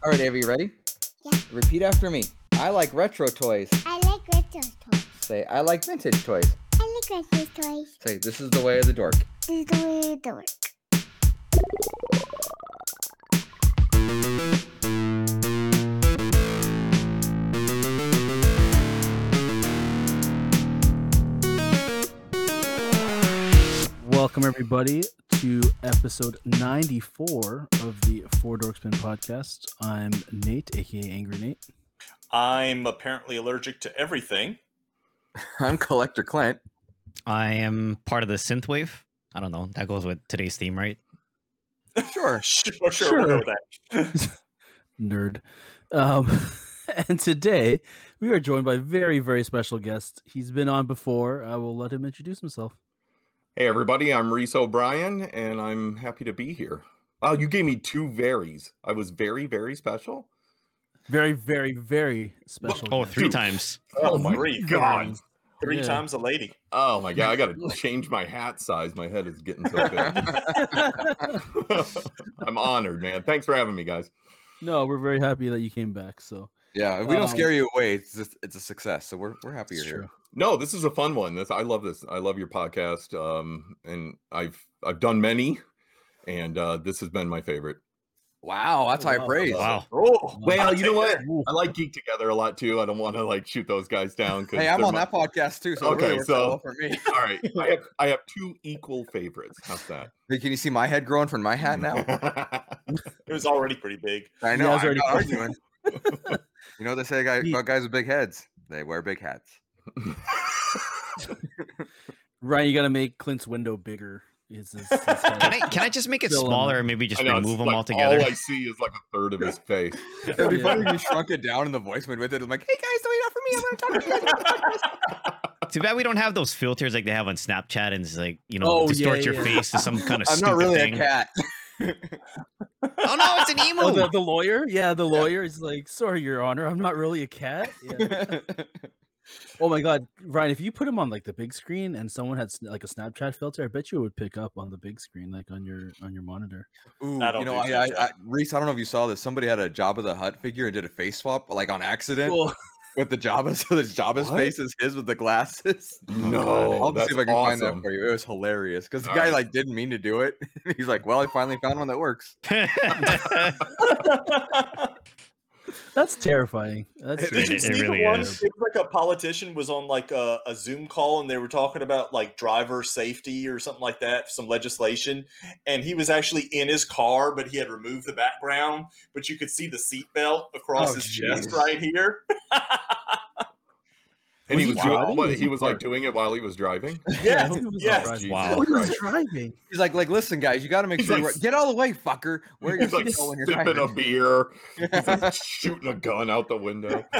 All right, Ava, you ready? Yeah. Repeat after me. I like retro toys. I like retro toys. Say, I like vintage toys. I like retro toys. Say, this is the way of the dork. This is the way of the dork. Welcome everybody to episode 94 of the Four Dorksmen podcast. I'm Nate, aka Angry Nate. I'm apparently allergic to everything. I'm Collector Clint. I am part of the synthwave. I don't know. That goes with today's theme, right? Sure. Sure, sure, Sure. we'll that. Nerd. Um, and today we are joined by a very, very special guest. He's been on before. I will let him introduce himself. Hey everybody, I'm Reis O'Brien and I'm happy to be here. Oh, you gave me two varies. I was very, very special. Very, very, very special. Oh, three Dude. times. Oh my Three. god. Three Yeah. times a lady. Oh my god, I gotta change my hat size. My head is getting so big. I'm honored, man. Thanks for having me, guys. no, we're very happy that you came back. So Yeah, if we don't Um, scare you away, it's just, it's a success. So we're we're happy you're it's here. True. No, this is a fun one. This I love this. I love your podcast. Um, and I've I've done many, and uh, this has been my favorite. Wow, that's Oh, high wow. praise. Wow. Oh, Well, you know what? Ooh. I like Geek Together a lot too. I don't want to like shoot those guys down. Hey, I'm on my- that podcast too. So Okay, really so- well for me. All right, I have, I have two equal favorites. How's that? Hey, can you see my head growing from my hat now? it was already pretty big. I Yeah, know. I was already- arguing. you know what they say guy, He- about guys with big heads? They wear big hats. Ryan, you got to make Clint's window bigger. Is his, his. Can I can I just make it smaller there. and maybe just I know, remove them like altogether? All I see is like a third of his face. It'd be Yeah. funny if you shrunk it down and the voice went with it. I'm like, hey guys, don't wait out for me. I'm gonna talk to you guys. about this." Too bad we don't have those filters like they have on Snapchat and it's like you know Oh, distort yeah, your yeah. face to some kind of I'm stupid not really thing. a cat. Oh no, it's an emo. Oh, the, the lawyer? Yeah, the lawyer is like, sorry, Your Honor, I'm not really a cat. Yeah. Oh my God, Ryan, if you put him on like the big screen and someone had like a Snapchat filter, I bet you it would pick up on the big screen, like on your on your monitor. Ooh, I don't you know, I, I, I, Reis, I don't know if you saw this. Somebody had a Jabba the Hutt figure and did a face swap, like on accident, Cool. with the Jabba. So the Jabba's What? face is his with the glasses. No, I'll that's see if I can find that for you. It was hilarious because the All guy right. like didn't mean to do it. He's like, "Well, I finally found one that works." That's terrifying. That's Did It- you it see the really one? is. It was like a politician was on like a, a Zoom call and they were talking about like driver safety or something like that, some legislation. And he was actually in his car, but he had removed the background, but you could see the seatbelt across Oh, his chest right here. And Was he he was doing, driving? what, he he was like doing it while he was driving. yes, he was yes. driving. Wow. He was driving. He's like, "Like, listen, guys, you got to make He's sure like you get out of the way, fucker. Wear your He's like seatbelt when you're sipping a beer, He's like shooting a gun out the window.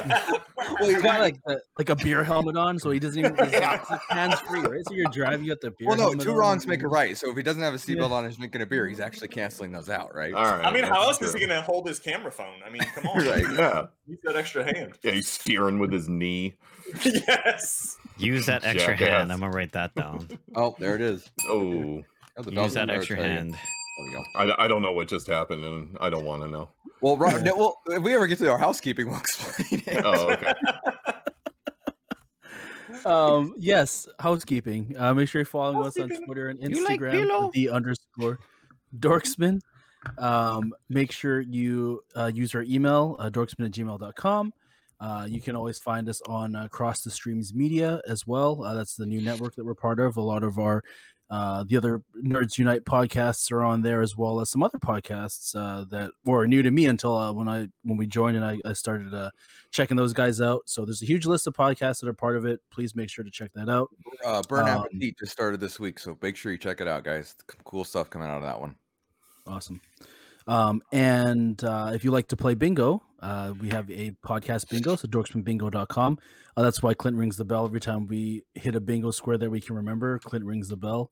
Well, he's got like the, like a beer helmet on, so he doesn't even he's hands free, right? So you're driving, you got the beer. Well, no, two wrongs and make a right. So if he doesn't have a Yeah. seatbelt on, and he's drinking a beer. He's actually canceling those out, right? All right. I mean, how that's else is he going to hold his camera phone? I mean, come on. Right. Yeah, Use that extra hand. yeah. He's steering with his knee. Yes. Use that extra Jackass. hand. I'm gonna write that down. Oh, there it is. Oh, Oh, the Use that extra hand. There we go. I, I don't know what just happened, and I don't want to know. Well, Ro- no, well, if we ever get to our housekeeping, we'll explain it. Oh, okay. Um, yes, housekeeping. Uh, make sure you're following us on Twitter and You like Instagram, pillow? the underscore dorksmen. Um, make sure you uh, use our email, uh, dorksmen at gmail.com. Uh, you can always find us on uh, Cross the Streams Media as well. Uh, that's the new network that we're part of. A lot of our uh, the other Nerds Unite podcasts are on there as well as some other podcasts uh, that were new to me until uh, when I when we joined and I, I started uh, checking those guys out. So there's a huge list of podcasts that are part of it. Please make sure to check that out. Uh, Burn Um, Appetit just started this week, so make sure you check it out, guys. Cool stuff coming out of that one. Awesome. Um, and uh, if you like to play bingo, uh, we have a podcast bingo, so dorksmenbingo.com. Uh, that's why Clint rings the bell every time we hit a bingo square that we can remember. Clint rings the bell.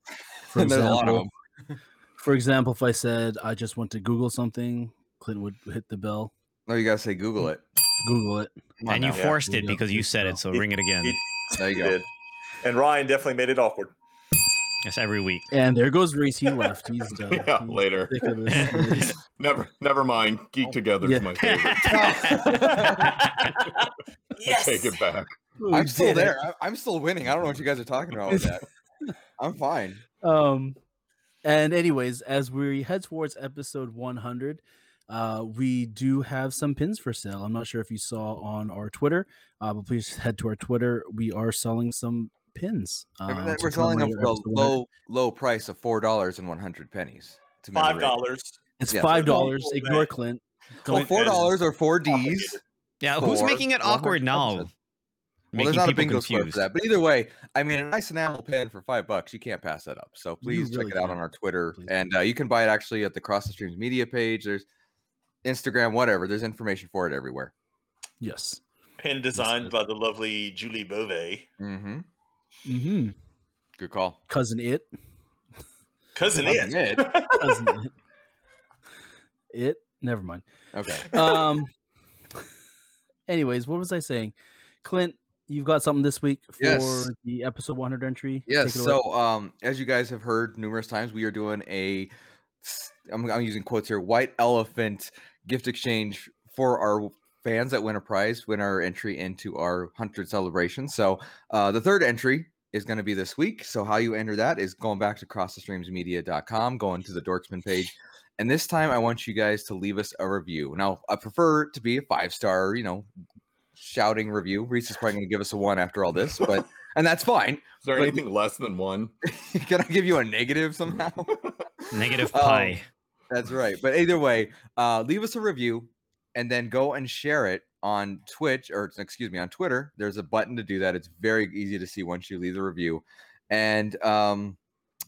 For And there's a lot of example, for example, if I said I just want to Google something, Clint would hit the bell. No, you gotta say Google it. Google it. Come And you now. Yeah. forced it because you said it, so ring it again. He- There you go. did. And Ryan definitely made it awkward. Yes, every week. And there goes Reis. He left. He's done. Yeah, He's later. sick of this series. Never, never mind. Geek Together is Yeah. my favorite. I take it back. I'm still did it. there. I- I'm still winning. I don't know what you guys are talking about with that. I'm fine. Um, and anyways, as we head towards episode 100, uh, we do have some pins for sale. I'm not sure if you saw on our Twitter, uh, but please head to our Twitter. We are selling some pins. I um, that- We're selling them commemorate for the low, low price of four dollars and one hundred pennies. to Five dollars. It's yeah, five dollars. Ignore back. Clint. Well, four dollars or four Ds. Yeah, who's making it awkward 100 now? Well, Making there's not a people bingo square confused. for that. But either way, I mean, a nice enamel pen for five bucks, you can't pass that up. So please really check it out on can't. our Twitter, Please. and uh, you can buy it actually at the Cross the Streams media page. There's Instagram, whatever. There's information for it everywhere. Yes. Pin designed by the lovely Julie Beauvais. Mm-hmm. Mm-hmm. Good call. Cousin It. Cousin Cousin it. It. Cousin It. It. Never mind. Okay. um anyways what was i saying clint you've got something this week for Yes. the episode 100 entry Yes. Take it away. So, um, as you guys have heard numerous times, we are doing a. I'm, I'm using quotes here, white elephant gift exchange for our fans that win a prize, win our entry into our 100 celebration. So, uh, the third entry is going to be this week. So, how you enter that is going back to crossthestreamsmedia.com, going to the Dorksmen page. And this time, I want you guys to leave us a review. Now, I prefer it to be a five star, you know, shouting review. Reis is probably going to give us a one after all this, but, and that's fine. Is there But- anything less than one? Can I give you a negative somehow? Negative pi. That's right. But either way, uh, leave us a review and then go and share it on Twitch or excuse me on Twitter. There's a button to do that. It's very easy to see once you leave the review, and um,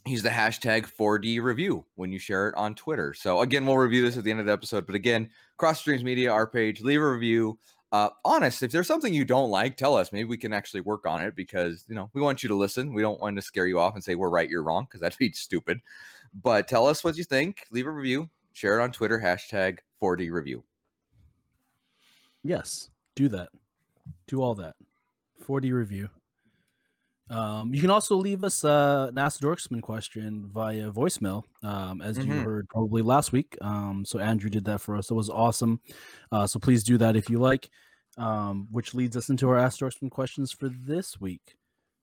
use the hashtag 4D review when you share it on Twitter. So again, we'll review this at the end of the episode. But again, Cross Streams Media, our page, leave a review. Uh, honest, if there's something you don't like, tell us. Maybe we can actually work on it because you know we want you to listen. We don't want to scare you off and say we're right, you're wrong, because that'd be stupid. But tell us what you think. Leave a review. Share it on Twitter. Hashtag 4D review. Yes do that do all that 4d review um, you can also leave us uh, an Ask Dorksmen question via voicemail, um, as you Mhm. heard probably last week. Um, so Andrew did that for us. It was awesome. Uh, so please do that if you like. Um, which leads us into our Ask Dorksmen questions for this week.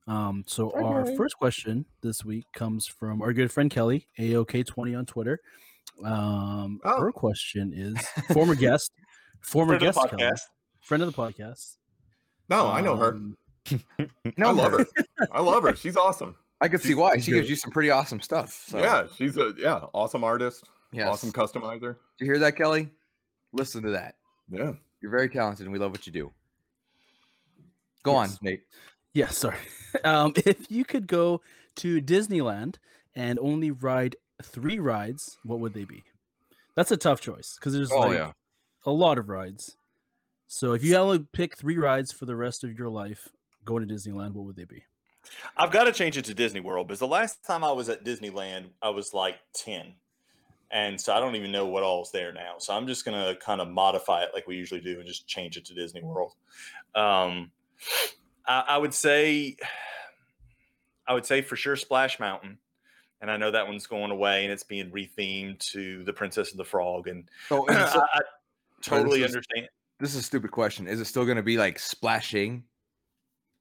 Um, so our first question this week comes from our good friend Kelly, AOK20 on Twitter. Um, Oh. Her question is former guest, former Friend of the guest, Kelly, podcast. friend of the podcast. No, I know her. no, I love her. I love her. She's awesome. I could see why. she's She gives you some pretty awesome stuff. So. Yeah, she's a yeah, awesome artist, Yes. awesome customizer. Did you hear that, Kelly? Listen to that. Yeah. You're very talented, and we love what you do. Go on, mate. Yes. Nate. Yeah, sorry. Um, if you could go to Disneyland and only ride three rides, what would they be? That's a tough choice because there's Oh, like yeah. A lot of rides. So if you had to pick three rides for the rest of your life going to Disneyland, what would they be? I've got to change it to Disney World because the last time I was at Disneyland, I was like 10. And so I don't even know what all's there now. So I'm just going to kind of modify it like we usually do and just change it to Disney World. Um, I, I would say, I would say for sure Splash Mountain. And I know that one's going away and it's being rethemed to the Princess and the Frog. And So, and so- I Oh, totally is- understand. this is a stupid question. Is it still going to be like splashing?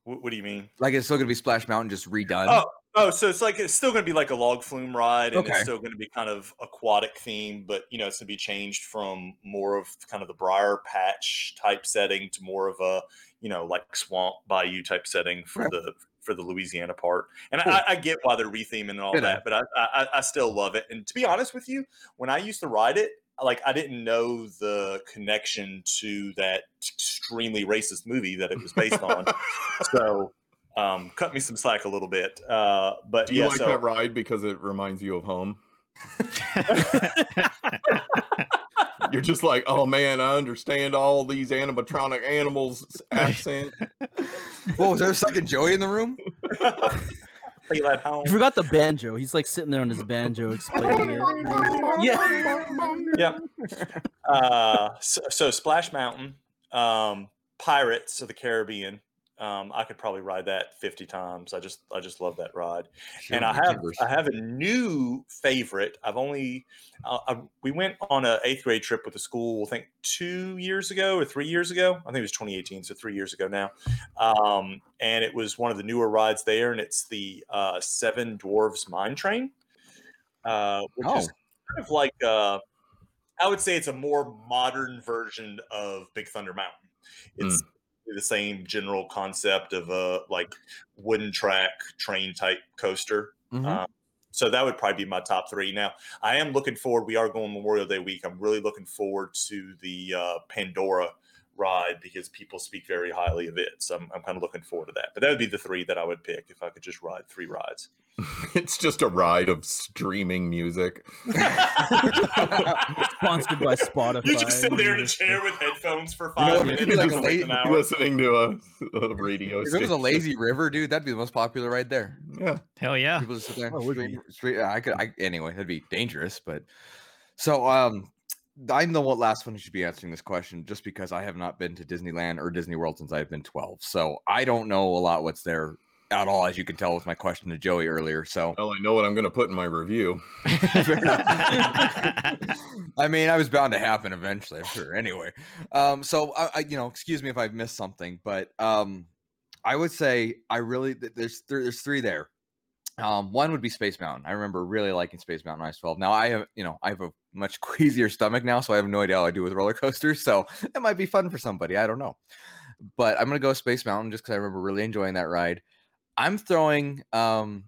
What, what do you mean? Like it's still going to be Splash Mountain just redone? Oh, oh, so it's like it's still going to be like a log flume ride, and Okay. it's still going to be kind of aquatic theme, but you know it's going to be changed from more of kind of the briar patch type setting to more of a you know like swamp bayou type setting for the for the Louisiana part. And Cool. I, I get why they're retheming and all know. that, but I, I I still love it. And to be honest with you, when I used to ride it. Like I didn't know the connection to that extremely racist movie that it was based on, so um, cut me some slack a little bit. Uh, but Do you yeah, like so that ride because it reminds you of home? You're just like, oh man, I understand all these animatronic animals' accent. Whoa, was there a second Joey in the room? feel at home. You forgot the banjo. He's like sitting there on his banjo explaining it. Yeah. yeah. Uh, so, so Splash Mountain, um, Pirates of the Caribbean, Um, I could probably ride that 50 times. I just I just love that ride. Sure, and I have Timbers. I have a new favorite. I've only uh, I, we went on a eighth grade trip with the school. I think two years ago or three years ago. I think it was 2018, so three years ago now. Um, and it was one of the newer rides there, and it's the uh, Seven Dwarves Mine Train, uh, which is Oh. kind of like uh, I would say it's a more modern version of Big Thunder Mountain. It's the same general concept of a like wooden track train type coaster. Mhm. Um, so that would probably be my top three. Now, I am looking forward. We are going Memorial Day week. I'm really looking forward to the uh, Pandora ride because people speak very highly of it. So I'm, I'm kind of looking forward to that. But that would be the three that I would pick if I could just ride three rides. it's just a ride of streaming music. Sponsored by Spotify. You just sit there in a chair with headphones for You know five minutes. it'd be like and late- an hour. listening to a, a radio. If it was a lazy river, dude, that'd be the most popular right there. yeah. Hell yeah. People just sit there. Oh, it would straight, be. straight, I could. I, anyway, that'd be dangerous. But so, um, I'm the last one who should be answering this question, just because I have not been to Disneyland or Disney World since I've been 12. So I don't know a lot what's there at all, as you can tell with my question to Joey earlier. So Well, I know what I'm going to put in my review. I mean, I was bound to happen eventually. I'm sure. Anyway, um, so I, I, you know, excuse me if I've missed something, but um, I would say I really there's there, there's three there. Um, one would be Space Mountain. I remember really liking Space Mountain when I was 12. Now I have, you know, I have a much queasier stomach now, so I have no idea how I do with roller coasters. So it might be fun for somebody. I don't know. But I'm gonna go Space Mountain just because I remember really enjoying that ride. I'm throwing um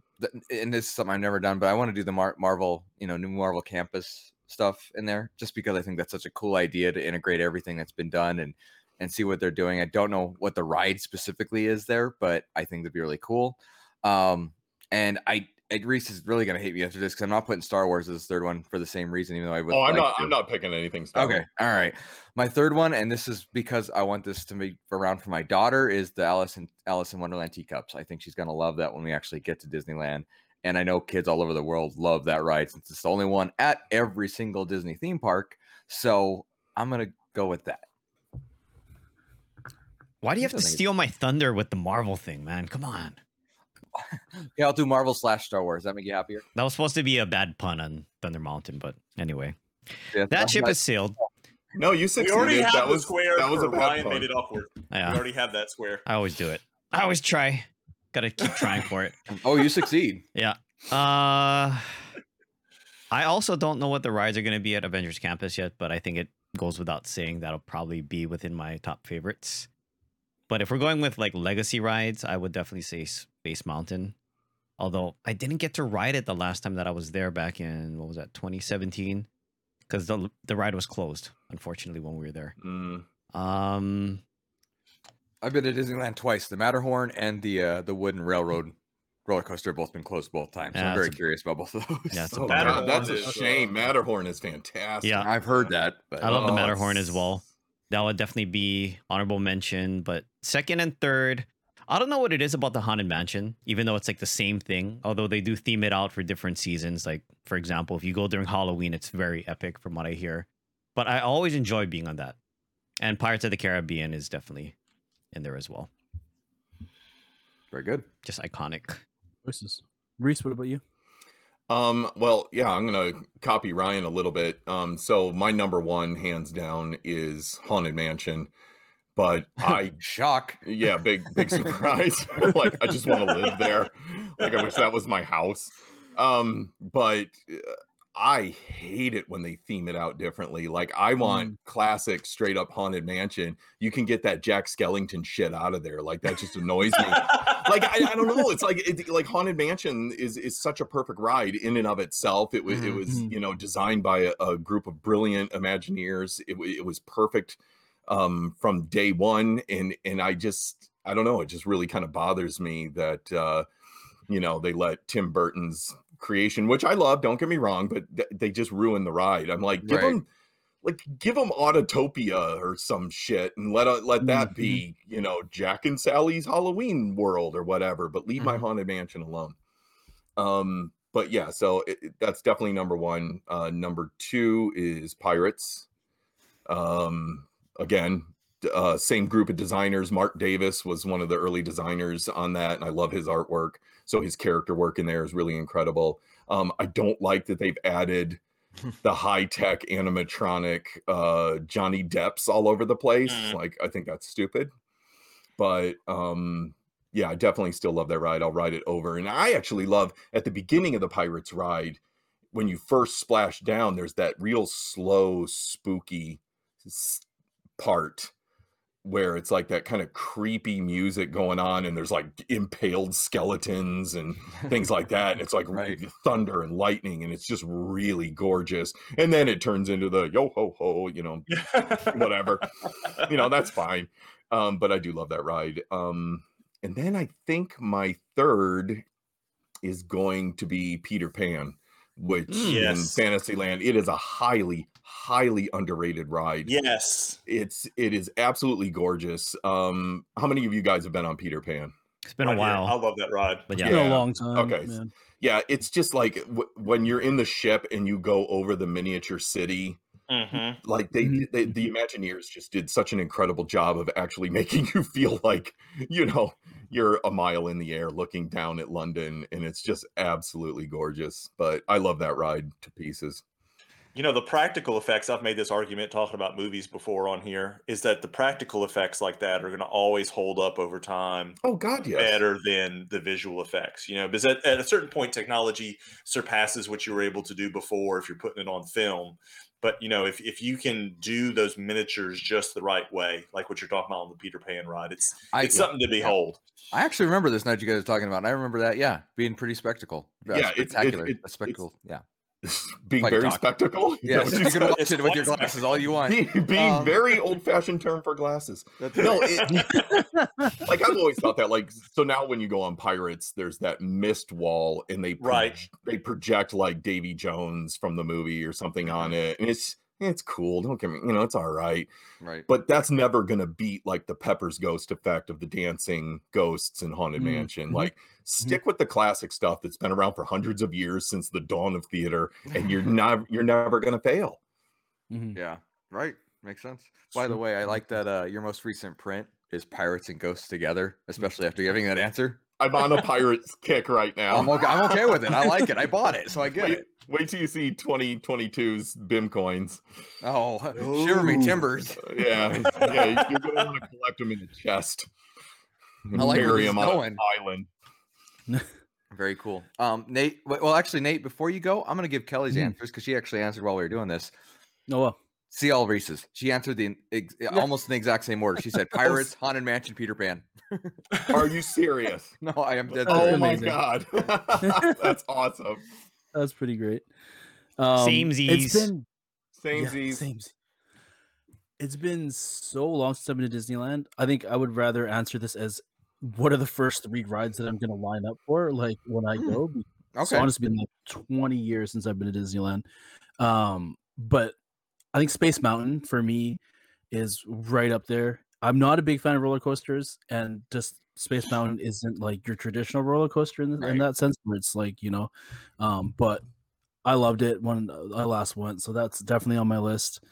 and this is something I've never done, but I want to do the Mar- Marvel, you know, new Marvel campus stuff in there just because I think that's such a cool idea to integrate everything that's been done and and see what they're doing. I don't know what the ride specifically is there, but I think that'd be really cool. Um, and I, and Reis is really gonna hate me after this because I'm not putting Star Wars as the third one for the same reason, even though I would. Oh, I'm like not. to. I'm not picking anything. Star Okay, Wars. all right. My third one, and this is because I want this to be around for my daughter, is the Alice in Alice in Wonderland teacups. I think she's gonna love that when we actually get to Disneyland. And I know kids all over the world love that ride since it's the only one at every single Disney theme park. So I'm gonna go with that. Why do you have to steal my thunder with the Marvel thing, man? Come on. Yeah, I'll do Marvel slash Star Wars. That make you happier? That was supposed to be a bad pun on Thunder Mountain, but anyway. Yeah, That I'm ship not- has sailed. No, you We succeeded. already have that the was square that was a bad Ryan pun. made it awkward. We already have that square. I always do it. I always try. Gotta keep trying for it. Oh, you succeed. Yeah. Uh I also don't know what the rides are going to be at Avengers Campus yet, but I think it goes without saying that'll probably be within my top favorites. But if we're going with like legacy rides, I would definitely say Space Mountain. Although I didn't get to ride it the last time that I was there back in what was that 2017 because the the ride was closed unfortunately when we were there. Mm. Um I've been to Disneyland twice. The Matterhorn and the uh, the wooden railroad roller coaster have both been closed both times. So I'm very a- curious about both of those. Yeah, it's a So- God, that's a shame. uh, Matterhorn is fantastic. Yeah. I've heard that. But I love the Oh, Matterhorn as well. That would definitely be honorable mention. But second and third, I don't know what it is about the Haunted Mansion, even though it's like the same thing. Although they do theme it out for different seasons. Like, for example, if you go during Halloween, it's very epic from what I hear. But I always enjoy being on that. And Pirates of the Caribbean is definitely in there as well. Very good. Just iconic. Choices. Reis, what about you? Um, well, yeah, I'm gonna copy Ryan a little bit. Um, so my number one, hands down, is Haunted Mansion. But I Shock. yeah, big big surprise. like I just want to live there. Like I wish that was my house. Um, but uh, I hate it when they theme it out differently. Like I want classic straight up haunted mansion. You can get that Jack Skellington shit out of there. Like that just annoys me. like I, I don't know. It's like it, like haunted mansion is is such a perfect ride in and of itself. It was it Mhm. was you know designed by a, a group of brilliant Imagineers. It, it was perfect um from day one and and i just i don't know it just really kind of bothers me that uh you know they let tim burton's creation which i love don't get me wrong but th- they just ruined the ride. I'm like give Right. them like give them autopia or some shit and let uh, let that be you know jack and sally's halloween world or whatever but leave my Mhm. haunted mansion alone. Um but yeah so it, it- that's definitely number one. Uh number two is pirates. Um again uh, same group of designers. Marc Davis was one of the early designers on that, and I love his artwork. So his character work in there is really incredible. Um, I don't like that they've added the high tech animatronic uh, Johnny Depp's all over the place. Mm. Like I think that's stupid. But um, yeah, I definitely still love that ride. I'll ride it over, and I actually love at the beginning of the Pirates ride when you first splash down. There's that real slow, spooky part where it's like that kind of creepy music going on and there's like impaled skeletons and things like that and it's like Right. thunder and lightning and it's just really gorgeous. And then it turns into the yo ho ho you know whatever. You know that's fine. Um but i do love that ride. Um and then i think my third is going to be peter pan which Mm. in fantasyland it is a highly highly underrated ride yes. it's it is absolutely gorgeous um how many of you guys have been on peter pan It's been a while. here. I love that ride. but It's yeah. been a long time. Okay. man. yeah it's just like w- when you're in the ship and you go over the miniature city hmm like they, Mhm. they the imagineers just did such an incredible job of actually making you feel like you know you're a mile in the air looking down at london and it's just absolutely gorgeous but i love that ride to pieces You know, the practical effects, I've made this argument talking about movies before on here, is that the practical effects like that are going to always hold up over time oh god yes better than the visual effects, you know, because at, at a certain point, technology surpasses what you were able to do before if you're putting it on film. But, you know, if, if you can do those miniatures just the right way, like what you're talking about on the Peter Pan ride, it's I, it's something to behold. I actually remember this night you guys were talking about. And I remember that, yeah, being pretty spectacle. uh, Yeah, it's- it- spectacular. it- a spectacle. Yeah, being Like very talk- spectacle Is yeah. that what you You can watch it with your glasses all you want. being, being Um, very old-fashioned term for glasses That's no it, like I've always thought that. Like, so now when you go on Pirates, there's that mist wall, and they Right. they project like Davy Jones from the movie or something on it, and it's it's cool. Don't get me, you know, it's all right, right. but that's never gonna beat like the Pepper's Ghost effect of the dancing ghosts in Haunted Mm, Mansion. mhm. Like, stick with the classic stuff that's been around for hundreds of years since the dawn of theater, and you're not you're never gonna fail. Mhm. Yeah, right. Makes sense. By the way, I like that uh, your most recent print is pirates and ghosts together, especially after giving that answer. I'm on a pirates kick right now. I'm okay, I'm okay with it. I like it. I bought it, so I get Wait, it. wait till you see 2022's BIM coins. Oh, shiver me timbers. Uh, yeah, yeah, you're gonna want to collect them in a chest. I like where bury this 'em is on going. an island. Very cool. Um, Nate. Well, actually, Nate, before you go, I'm going to give Kelly's Mhm. answers because she actually answered while we were doing this. Oh well. See all Reis's. She answered the ex- almost in the exact same order. She said Pirates, Haunted Mansion, Peter Pan. Are you serious? No, I am dead oh serious. my god, that's awesome. That's pretty great. Um, Samesies. It's been Same yeah, Z's. samesies. It's been so long since I've been to Disneyland. I think I would rather answer this as what are the first three rides that I'm going to line up for, like when I Hmm, go. because It's Okay. honestly been like 20 years since I've been to Disneyland. Um, but I think Space Mountain for me is right up there. I'm not a big fan of roller coasters, and just Space Mountain isn't like your traditional roller coaster in, the, in that sense, where it's like you know. Um, but I loved it when I last went, so that's definitely on my list.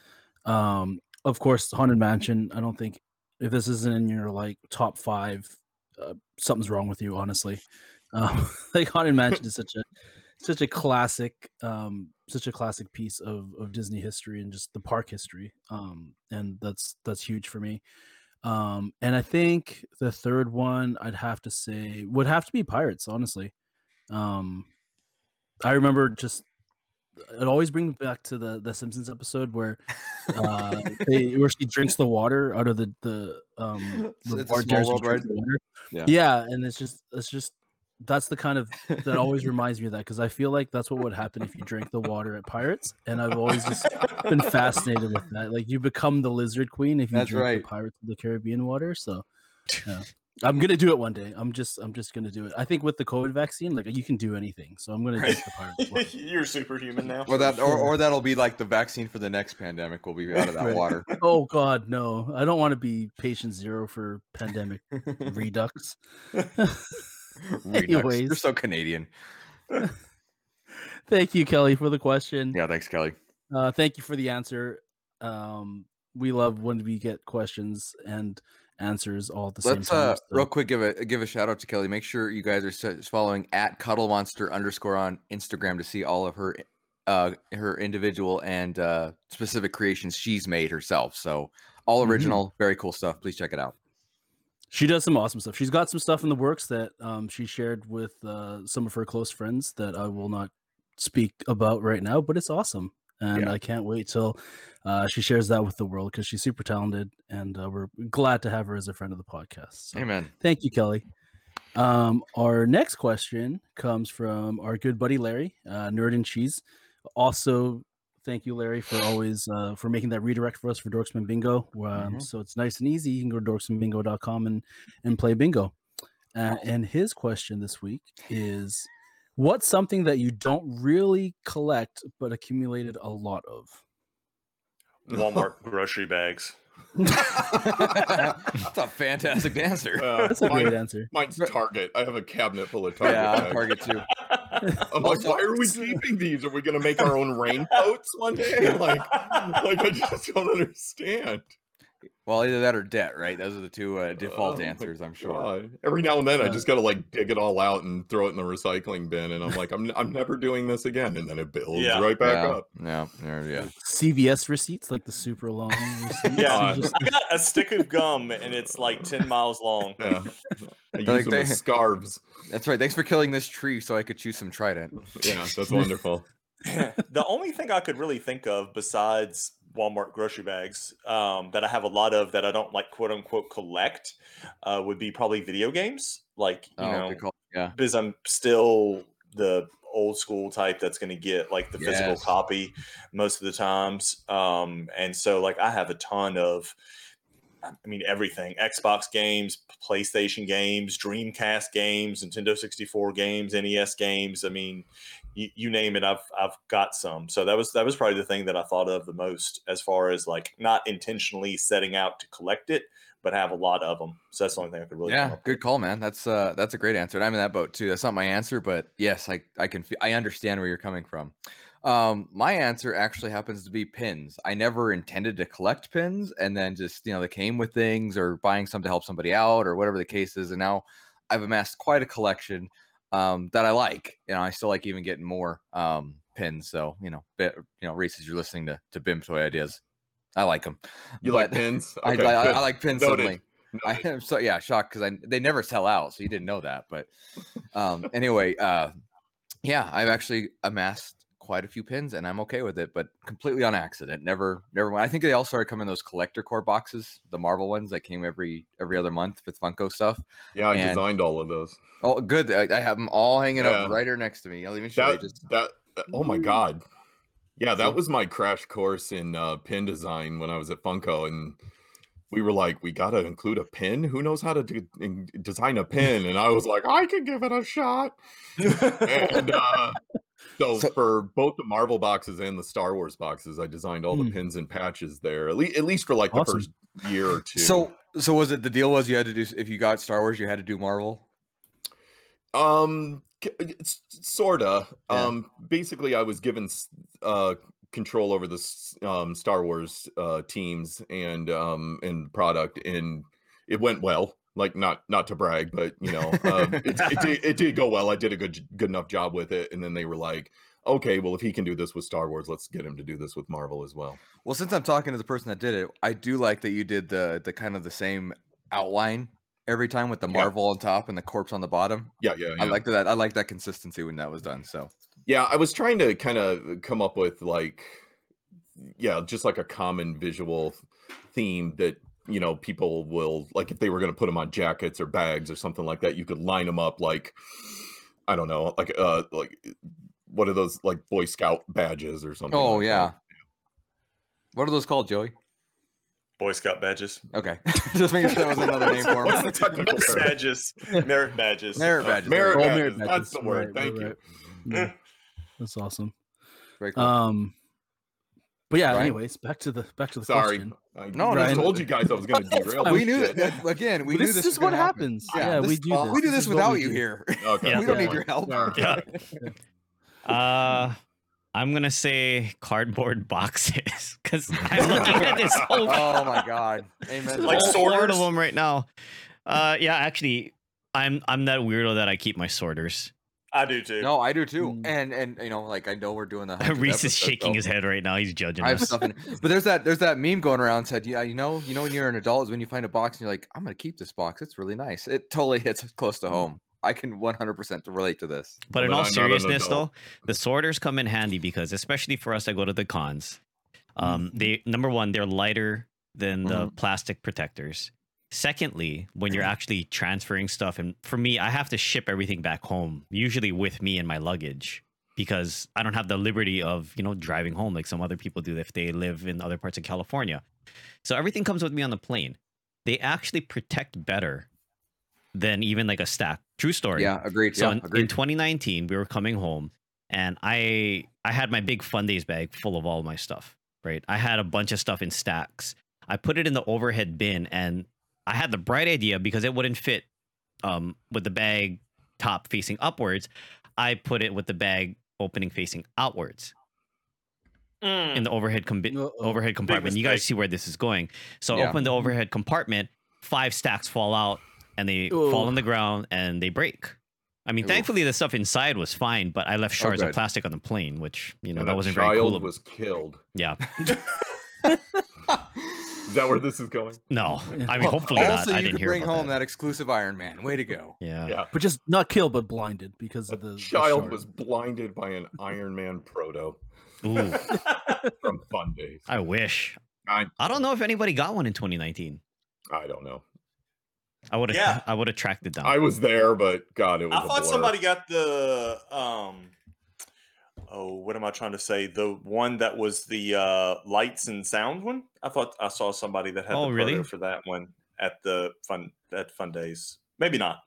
Um, of course, Haunted Mansion. I don't think if this isn't in your like top five, uh, something's wrong with you, honestly. Um, like Haunted Mansion is such a such a classic, um, such a classic piece of of Disney history and just the park history. Um, and that's that's huge for me. Um, and I think the third one I'd have to say would have to be Pirates, honestly. Um, I remember just it always brings me back to the the Simpsons episode where uh they, where she drinks the water out of the the um the it's world, right? Yeah. yeah and it's just it's just that's the kind of that always reminds me of that because I feel like that's what would happen if you drank the water at Pirates, and I've always just been fascinated with that. Like you become the Lizard Queen if you That's drink right. the Pirates of the Caribbean water. So yeah. I'm gonna do it one day. I'm just I'm just gonna do it. I think with the COVID vaccine, like you can do anything. So I'm gonna drink the Pirates. water. You're superhuman now. Or that, or, or that'll be like the vaccine for the next pandemic. Will be out of that Right. water. Oh God, no! I don't want to be patient zero for pandemic redux. Redux. You're so Canadian. Thank you, Kelly, for the question. Yeah, thanks, Kelly. Uh, thank you for the answer. Um, we love when we get questions and answers all at the Let's same time. uh so- real quick give a give a shout out to Kelly. Make sure you guys are following at Cuddle Monster underscore on Instagram to see all of her uh her individual and uh specific creations she's made herself. So all Mhm. original, very cool stuff. Please check it out. She does some awesome stuff. She's got some stuff in the works that um, she shared with uh, some of her close friends that I will not speak about right now, but it's awesome. And Yeah. I can't wait till uh, she shares that with the world because she's super talented. And uh, we're glad to have her as a friend of the podcast. So Amen. thank you, Kelly. Um, our next question comes from our good buddy Larry, uh, Nerd and Cheese. Also, thank you, Larry, for always uh, for making that redirect for us for Dorksmen Bingo. Um, Mhm. So it's nice and easy. You can go to dorksmenbingo.com and and play bingo. Uh, and his question this week is, what's something that you don't really collect but accumulated a lot of? Walmart grocery bags. That's a fantastic answer. Uh, That's a mine- great answer. Mine's Target. I have a cabinet full of Target. yeah, bags. Target too. I'm like, why are we keeping these? Are we gonna make our own raincoats one day? Like, like I just don't understand. Well, either that or debt, right? Those are the two uh, default Oh answers, I'm sure. God. Every now and then, I just gotta like dig it all out and throw it in the recycling bin, and I'm like, I'm I'm never doing this again, and then it builds Yeah. right back yeah, up. Yeah, there, yeah. CVS receipts, like the super long receipts. Yeah. just- I got a stick of gum and it's like 10 miles long. Yeah, I use Like them they- as scarves. That's right. Thanks for killing this tree so I could choose some trident. Yeah, that's wonderful. the only thing I could really think of besides Walmart grocery bags um, that I have a lot of that I don't like quote unquote collect uh, would be probably video games. Like, you Oh, know, call. Yeah. because I'm still the old school type that's going to get like the physical copy most of the times. Um, and so, like, I have a ton of, I mean, everything Xbox games, PlayStation games, Dreamcast games, Nintendo 64 games, NES games. I mean, you, you name it, I've I've got some. So that was that was probably the thing that I thought of the most as far as like not intentionally setting out to collect it, but have a lot of them. So that's the only thing I could really Yeah, good call, man. That's uh that's a great answer. And I'm in that boat too. That's not my answer, but yes, I I can I understand where you're coming from. Um, my answer actually happens to be pins. I never intended to collect pins, and then just you know they came with things or buying some to help somebody out or whatever the case is, and now I've amassed quite a collection um, that I like. You know, I still like even getting more um, pins. So you know, bit, you know, races you're listening to to Bim Toy Ideas. I like them. You like pins? I, Okay, I, I good. like pins Noted. suddenly. I am so yeah shocked because I they never sell out, so you didn't know that. But um, anyway, uh, yeah, I've actually amassed quite a few pins, and I'm okay with it, but completely on accident. Never, never. I think they all started coming in those collector Corps boxes, the Marvel ones that came every every other month with Funko stuff. Yeah, I and- designed all of those. Oh, good. I, I have them all hanging Yeah. up right here next to me. I'll even show you. Just that uh, oh my god. Yeah, that was my crash course in uh, pin design when I was at Funko, and we were like, we got to include a pin. Who knows how to do, in, design a pin? And I was like, I can give it a shot. And uh, so, So- for both the Marvel boxes and the Star Wars boxes, I designed all the Hmm. pins and patches there. At least, at least for like the first year or two. so so was it the deal was you had to do if you got Star Wars you had to do Marvel. Um, sorta. Yeah. Um, basically, I was given uh control over the um Star Wars uh teams and um and product, and it went well. Like not not to brag, but you know, um, it, it did it did go well. I did a good good enough job with it, and then they were like, okay, well, if he can do this with Star Wars, let's get him to do this with Marvel as well. Well, since I'm talking to the person that did it, I do like that you did the the kind of the same outline every time with the Yeah. Marvel on top and the corpse on the bottom. Yeah, yeah, I yeah. like that. I like that consistency when that was done. So Yeah, I was trying to kind of come up with like, yeah, just like a common visual theme that you know people will like if they were going to put them on jackets or bags or something like that. You could line them up like, I don't know, like uh, like what are those like Boy Scout badges or something? Oh like yeah. that. What are those called, Joey? Boy Scout badges. Okay, just making sure that was another name for What's the them. technical term? badges. Merit badges. Merit Uh, badges. Merit Oh, there you go. merit badges, badges, That's the word. right, Thank right, you. Yeah, That's awesome. Very cool. Um, but yeah. Ryan? Anyways, back to the back to the Sorry, question. I No, I told you guys I was going to derail. we knew shit. that again. We But knew this this, is was what gonna happen. happens. Yeah, Yeah, this- we do We this. do This this without you do. here. Okay, Yeah, we don't need your help. Yeah. Uh, I'm gonna say cardboard boxes because I'm looking at this whole Oh my god. Amen. Like that. whole horde sorters? of them right now. Uh, yeah, actually, I'm I'm that weirdo that I keep my sorters. I do too. No, I do too. Mm. And and you know, like I know we're doing the 100th Reis is shaking so his head right now. He's judging I have us. stuff in, but there's that there's that meme going around said yeah you know you know when you're an adult is when you find a box and you're like I'm gonna keep this box it's really nice it totally hits close to home I can 100% relate to this But in all I'm seriousness, though, the sorters come in handy because, especially for us that go to the cons, um, Mhm. they number one they're lighter than the Mm-hmm. plastic protectors. Secondly, when you're mm-hmm. actually transferring stuff, and for me, I have to ship everything back home, usually with me and my luggage, because I don't have the liberty of you know driving home like some other people do if they live in other parts of California. So everything comes with me on the plane. They actually protect better than even like a stack. True story. yeah agreed So yeah in, in 2019, we were coming home, and I I had my big Fundays bag full of all my stuff. Right, I had a bunch of stuff in stacks. I put it in the overhead bin, and I had the bright idea because it wouldn't fit um, with the bag top facing upwards. I put it with the bag opening facing outwards Mm. in the overhead com- Uh-oh. overhead compartment. You guys see where this is going. So Yeah. open the overhead compartment. Five stacks fall out, and they fall on the ground, and they break. I mean, Oof. thankfully the stuff inside was fine, but I left shards of plastic on the plane, which you know And that a wasn't child very cool. of- was killed. Yeah, Is that where this is going? no. I mean, hopefully not. also I you didn't could hear bring about home that. that. exclusive Iron Man way to go Yeah. Yeah. But just not killed, but blinded because A of the the child shard. was blinded by an Iron Man proto Ooh, from Fundays. I wish. I, I don't know if anybody got one in 2019. I don't know. I would have. Yeah. I would have tracked it down. I was there, but God, it was. I a thought blur. somebody got the um oh what am I trying to say? The one that was the uh lights and sound one? I thought I saw somebody that had Oh, the really? proto for that one at the fun at Fundays. Maybe not.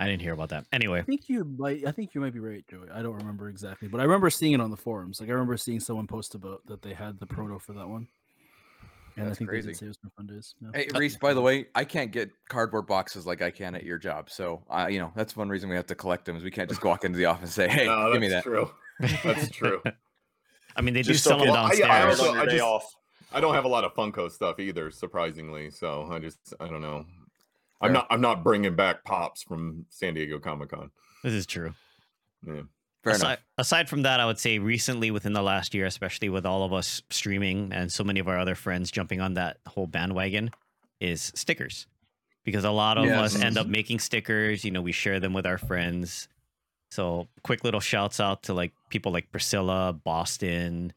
I didn't hear about that. Anyway, I think you might. I think you might be right, Joey. I don't remember exactly, but I remember seeing it on the forums. Like I remember seeing someone post about that they had the proto for that one. And That's I think they crazy. did say it was for Fundays. Yeah. Hey Reis, by the way, I can't get cardboard boxes like I can at your job. So, uh, you know, that's one reason we have to collect them is we can't just walk into the office and say, "Hey, no, give me that's that." true. That's true. I mean they Just do sell them get- Well, I- I downstairs. also- on your day just- I don't have a lot of Funko stuff either, surprisingly. So I just, I don't know. I'm not, I'm not bringing back pops from San Diego Comic Con. This is true. Yeah. Fair aside, enough. aside from that, I would say recently within the last year, especially with all of us streaming and so many of our other friends jumping on that whole bandwagon, is stickers. Because a lot of us end up making stickers. You know, we share them with our friends. So quick little shouts out to like people like Priscilla, Boston,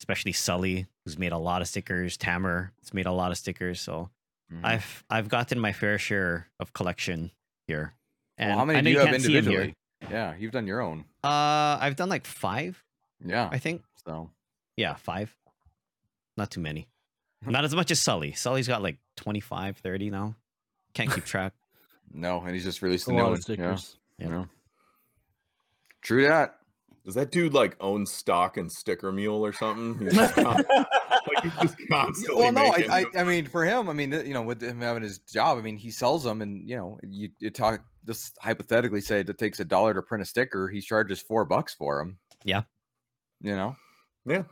especially Sully, who's made a lot of stickers. Tamer has made a lot of stickers. So Mhm. I've I've gotten my fair share of collection here. Well, And how many I do you you have can't see 'em here. individually? Yeah, you've done your own. Uh, I've done like five, Yeah. I think. So Yeah, five. Not too many. Not as much as Sully. Sully's got like 25, 30 now. Can't keep track. no, and he's just released a a new lot one. of stickers. Yeah. Yeah. you know. True that. Does that dude like own stock in Sticker Mule or something? He's just, con- like, constantly Well, no, I, I. I mean, for him, I mean, you know, with him having his job, I mean, he sells them, and you know, you, you talk just hypothetically say it takes a dollar to print a sticker, he charges four bucks for them. Yeah. You know, yeah.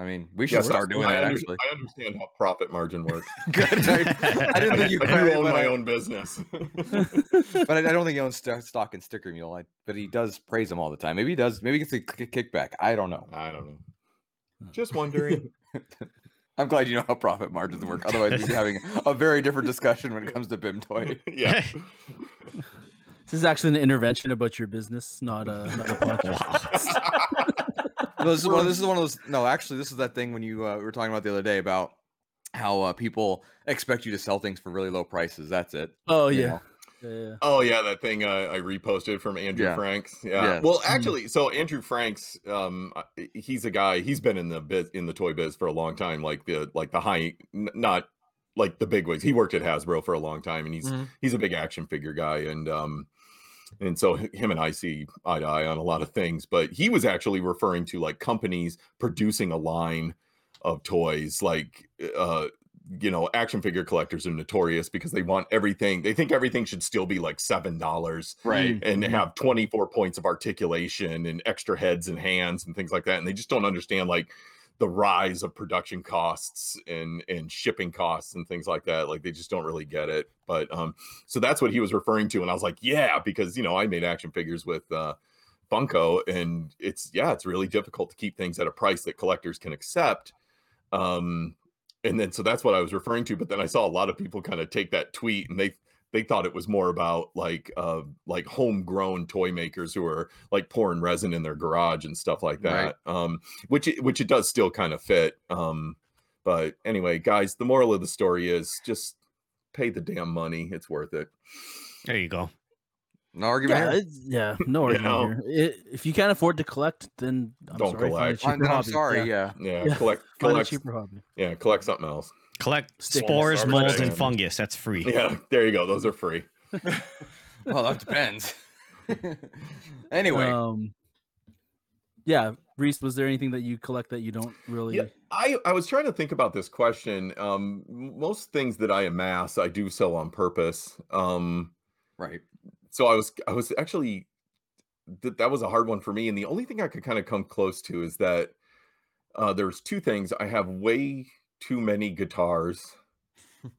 I mean, we should Yeah, start doing I that under- actually. I understand how profit margin works. Good. I, I didn't think you I, do own my I, own business. but I, I don't think he owns st- stock in Sticker Mule. I, but he does praise him all the time. Maybe he does. Maybe he gets a kickback. I don't know. I don't know. Just wondering. I'm glad you know how profit margins work. Otherwise, we'd be having a very different discussion when it comes to BIM toy. yeah. This is actually an intervention about your business, not a, not a podcast. No, this is one. This is one of those. No, actually, this is that thing when you uh, we were talking about the other day about how uh, people expect you to sell things for really low prices. That's it. Oh you yeah. know? yeah, yeah. Oh yeah, that thing uh, I reposted from Andrew Yeah. Franks. Yeah. Yeah. Well, actually, so Andrew Franks, um, uh, he's a guy. He's been in the biz in the toy biz for a long time. Like the like the high, n- not like the big wigs. He worked at Hasbro for a long time, and he's Mhm. he's a big action figure guy. And um, and so him and I see eye to eye on a lot of things. But he was actually referring to like companies producing a line of toys, like uh, you know, action figure collectors are notorious because they want everything. They think everything should still be like seven dollars Right. and Mhm. have 24 points of articulation and extra heads and hands and things like that. And they just don't understand like the rise of production costs and and shipping costs and things like that. Like they just don't really get it. But um, so that's what he was referring to. And I was like, yeah, because you know, I made action figures with uh Funko, and it's yeah, it's really difficult to keep things at a price that collectors can accept. Um, and then so that's what I was referring to. But then I saw a lot of people kind of take that tweet and they they thought it was more about like uh like homegrown toy makers who are like pouring resin in their garage and stuff like Right. that. Um, which it, which it does still kind of fit. Um, but anyway, guys, the moral of the story is just pay the damn money. It's worth it. There you go. No argument Yeah, here. yeah, no You argument know? here. I if you can't afford to collect, then I'm Don't sorry, collect. cheaper Fine, then I'm sorry. Yeah, Yeah. Yeah, Yeah, collect collect cheaper hobby. yeah, collect something else. Collect Stickers. spores, molds, and fungus. That's free. Yeah, there you go. Those are free. Well, that depends. anyway, Um, yeah, Reis, was there anything that you collect that you don't really? Yeah, I I was trying to think about this question. Um, most things that I amass, I do so on purpose. Um, right. so I was I was actually that that was a hard one for me, and the only thing I could kind of come close to is that uh, there's two things. I have way too many guitars,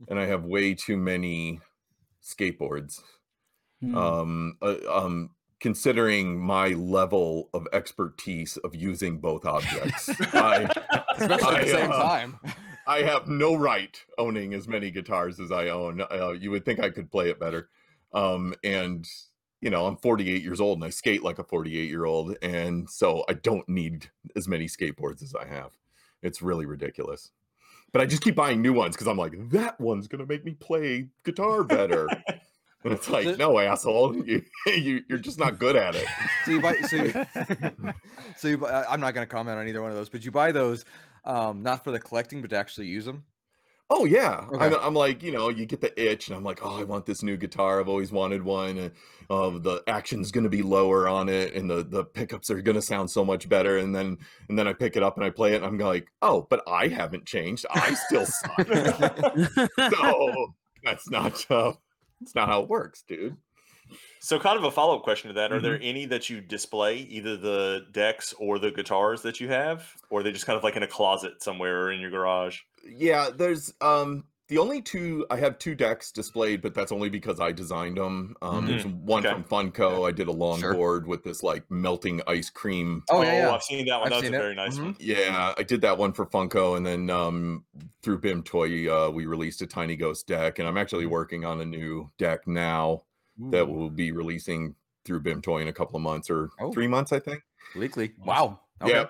and I have way too many skateboards. Hmm. um uh, um considering my level of expertise of using both objects i Especially at the same uh, time. i have no right owning as many guitars as i own uh, you would think i could play it better um and you know i'm 48 years old and i skate like a 48 year old and so i don't need as many skateboards as i have it's really ridiculous but i just keep buying new ones because i'm like that one's gonna make me play guitar better and it's like So- no asshole you, you you're just not good at it So you buy. So you, so you. buy- I'm not going to comment on either one of those, but you buy those um, not for the collecting, but to actually use them. Oh yeah, I'm, I'm like you know you get the itch, and I'm like oh I want this new guitar. I've always wanted one. And, uh, the action's going to be lower on it, and the the pickups are going to sound so much better. And then and then I pick it up and I play it, and I'm like oh, but I haven't changed. I still suck. so that's not uh, that's not how it works, dude. So, kind of a follow up question to that: Are Mm-hmm. there any that you display, either the decks or the guitars that you have, or are they just kind of like in a closet somewhere or in your garage? Yeah, there's um the only two I have two decks displayed, but that's only because I designed them. Um, there's one okay. from Funko. I did a Sure. longboard with this like melting ice cream Oh yeah, yeah. I've seen that one. I've That's a it. very nice Mhm. one. Yeah, I did that one for Funko, and then um, through Bimtoy, uh, we released a Tiny Ghost deck, and I'm actually working on a new deck now that Ooh, we'll be releasing through Bimtoy in a couple of months or Oh. three months, I think. Leakley. Wow. Okay. Yeah.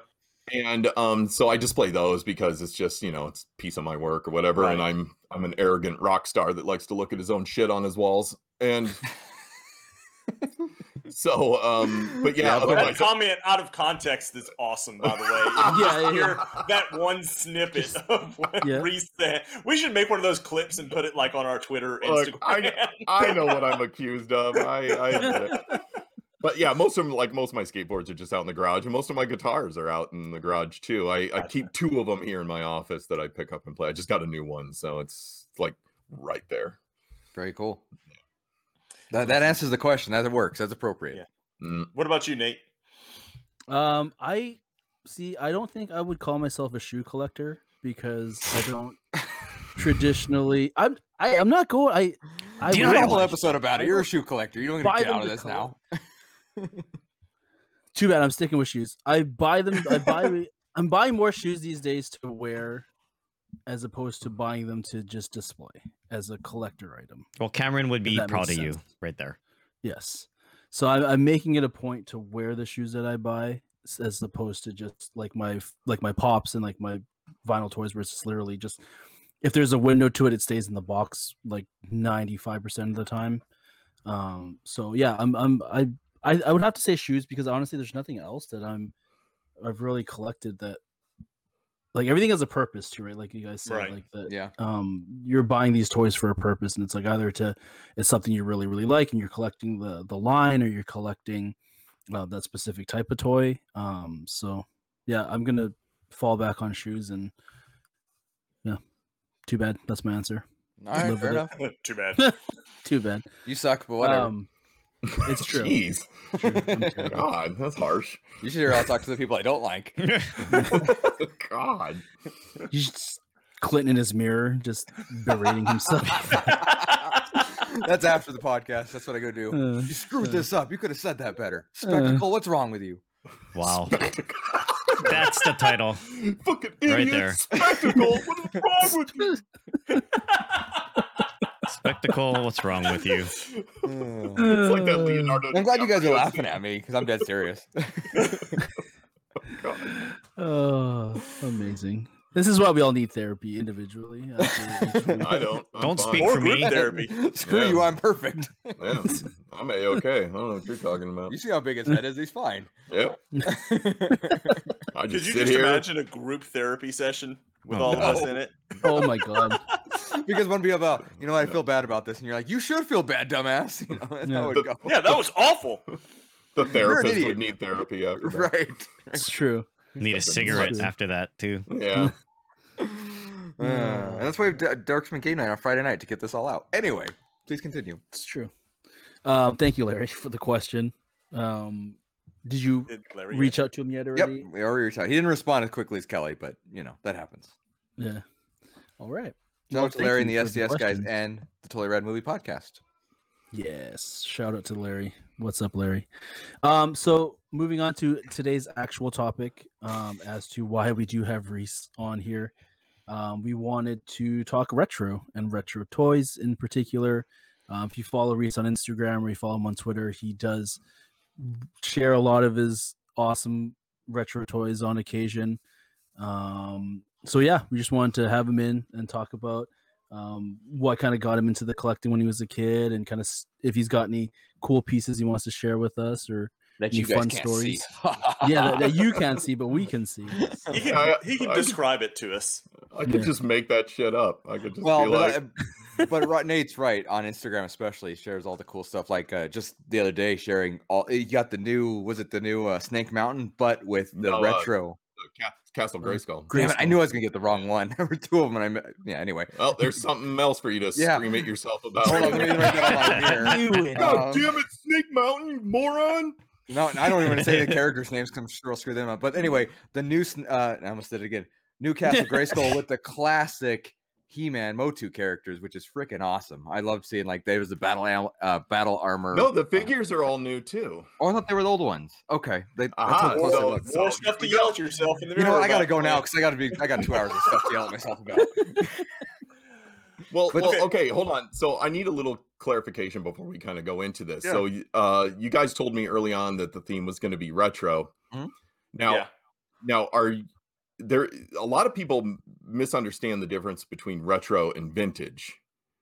And um, so I just play those because it's just you know it's a piece of my work or whatever, and I'm I'm an arrogant rock star that likes to look at his own shit on his walls, and so um, but yeah, Yeah, but- That comment out of context is awesome, by the way. Yeah, yeah, yeah. that one snippet of what Yeah. Reis said. We should make one of those clips and put it like on our Twitter, Look, Instagram. I know- I know what I'm accused of. I, I admit it. But yeah, most of them, like most of my skateboards, are just out in the garage, and most of my guitars are out in the garage too. I, I keep two of them here in my office that I pick up and play. I just got a new one, so it's like right there. Very cool. That, that answers the question. That works. That's appropriate. Yeah. Mm, what about you, Nate? Um, I see. I don't think I would call myself a shoe collector because I don't traditionally. I'm. I, I'm not going. I. I Do you You know had a whole episode about it. You're a shoe collector. You don't buy get out of to this now. Too bad. I'm sticking with shoes. I buy them. I buy. I'm buying more shoes these days to wear, as opposed to buying them to just display as a collector item. Well, Cameron would be proud of you right there. Yes. So I'm, I'm making it a point to wear the shoes that I buy, as opposed to just like my like my pops and like my vinyl toys, where it's literally just if there's a window to it, it stays in the box like 95 percent of the time. Um. So yeah, I'm I'm I, I I would have to say shoes because honestly, there's nothing else that I'm I've really collected that like everything has a purpose to it, right? Like you guys said, Right. like that Yeah. um you're buying these toys for a purpose and it's like either to it's something you really really like and you're collecting the the line or you're collecting uh, that specific type of toy um so yeah i'm gonna fall back on shoes and yeah Too bad. That's my answer. All right, Live fair with enough. Too bad. Too bad. You suck, but whatever. Um, it's true. Jeez. I'm. God, that's harsh. you should hear I'll talk to the people I don't like. God. He's just Clinton in his mirror, just berating himself. That's after the podcast. That's what I go do. Uh, You screwed uh, this up. You could have said that better. Spectacle, what's wrong with you? wow. That's the title. Fucking Right idiot. there. Spectacle. What is wrong with you? Spectacle, what's wrong with you? It's like that Leonardo. I'm glad you guys are laughing at me because I'm dead serious. God. Oh, amazing. This is why we all need therapy individually. I don't. I'm Don't fine. speak Or for me. therapy. Screw Yeah. you, I'm perfect. Yeah, I'm a okay. I don't know what you're talking about. You see how big his head is? He's fine. Yep. I Could just you sit just here. imagine a group therapy session with Oh, all of us in it? Oh my god. because one be about, you know, I feel bad about this, and you're like, you should feel bad, dumbass. You know, that's how it would go. Yeah, that was awful. The therapist would need therapy after that. right. It's true. Need a cigarette after that too. Yeah. Uh, and that's why we have D- Dorksmen Game Night on Friday night to get this all out. Anyway, please continue. It's true. Um, thank you, Larry, for the question. Um, did you Did Larry reach out to him yet already? Yep, we already reached out. He didn't respond as quickly as Kelly, but you know that happens. Yeah. All right. Shout Well, out to Larry and the you for the SDS guys and the Totally Red Movie Podcast. Yes. Shout out to Larry. What's up, Larry? Um, so moving on to today's actual topic, um, as to why we do have Reis on here. Um, we wanted to talk retro and retro toys in particular. Um, if you follow Reis on Instagram or you follow him on Twitter, he does share a lot of his awesome retro toys on occasion. Um, so yeah, we just wanted to have him in and talk about um, what kind of got him into the collecting when he was a kid, and kind of if he's got any cool pieces he wants to share with us, or That Any you guys fun can't stories? see. yeah, that, that you can't see, but we can see. He can, I- he can I- describe it to us. I could Yeah. just make that shit up. I could just well, be but, like, but right, Nate's right on Instagram, especially shares all the cool stuff. Like uh, just the other day, sharing all you got the new was it the new uh, Snake Mountain, but with the No, uh, retro. Ca- Castle Grayskull. Damn it, I knew I was gonna get the wrong one. There were two of them, and I mi- yeah. Anyway, Well, there's something else for you to Yeah. scream at yourself about. hold on, let me write that on my mirror. Knew it. God Um, damn it, Snake Mountain, you moron! No, I don't even say the characters' names. Come screw screw them up. But anyway, the new uh, I almost did it again. New Castle Grayskull with the classic He-Man Motu characters, which is freaking awesome. I love seeing like there was the battle uh, battle armor. No, the uh, figures are all new too. Oh, I thought they were the old ones. Okay, they, that's Aha, how close I so- was. so- stuff to yell at yourself in the You know what? I gotta go now because I gotta be. I got two hours of stuff to yell at myself about. Well, But- well, okay, hold on. So I need a little clarification before we kind of go into this. Yeah. So, uh, you guys told me early on that the theme was going to be retro. Mhm. Now, Yeah. now are y- there a lot of people misunderstand the difference between retro and vintage?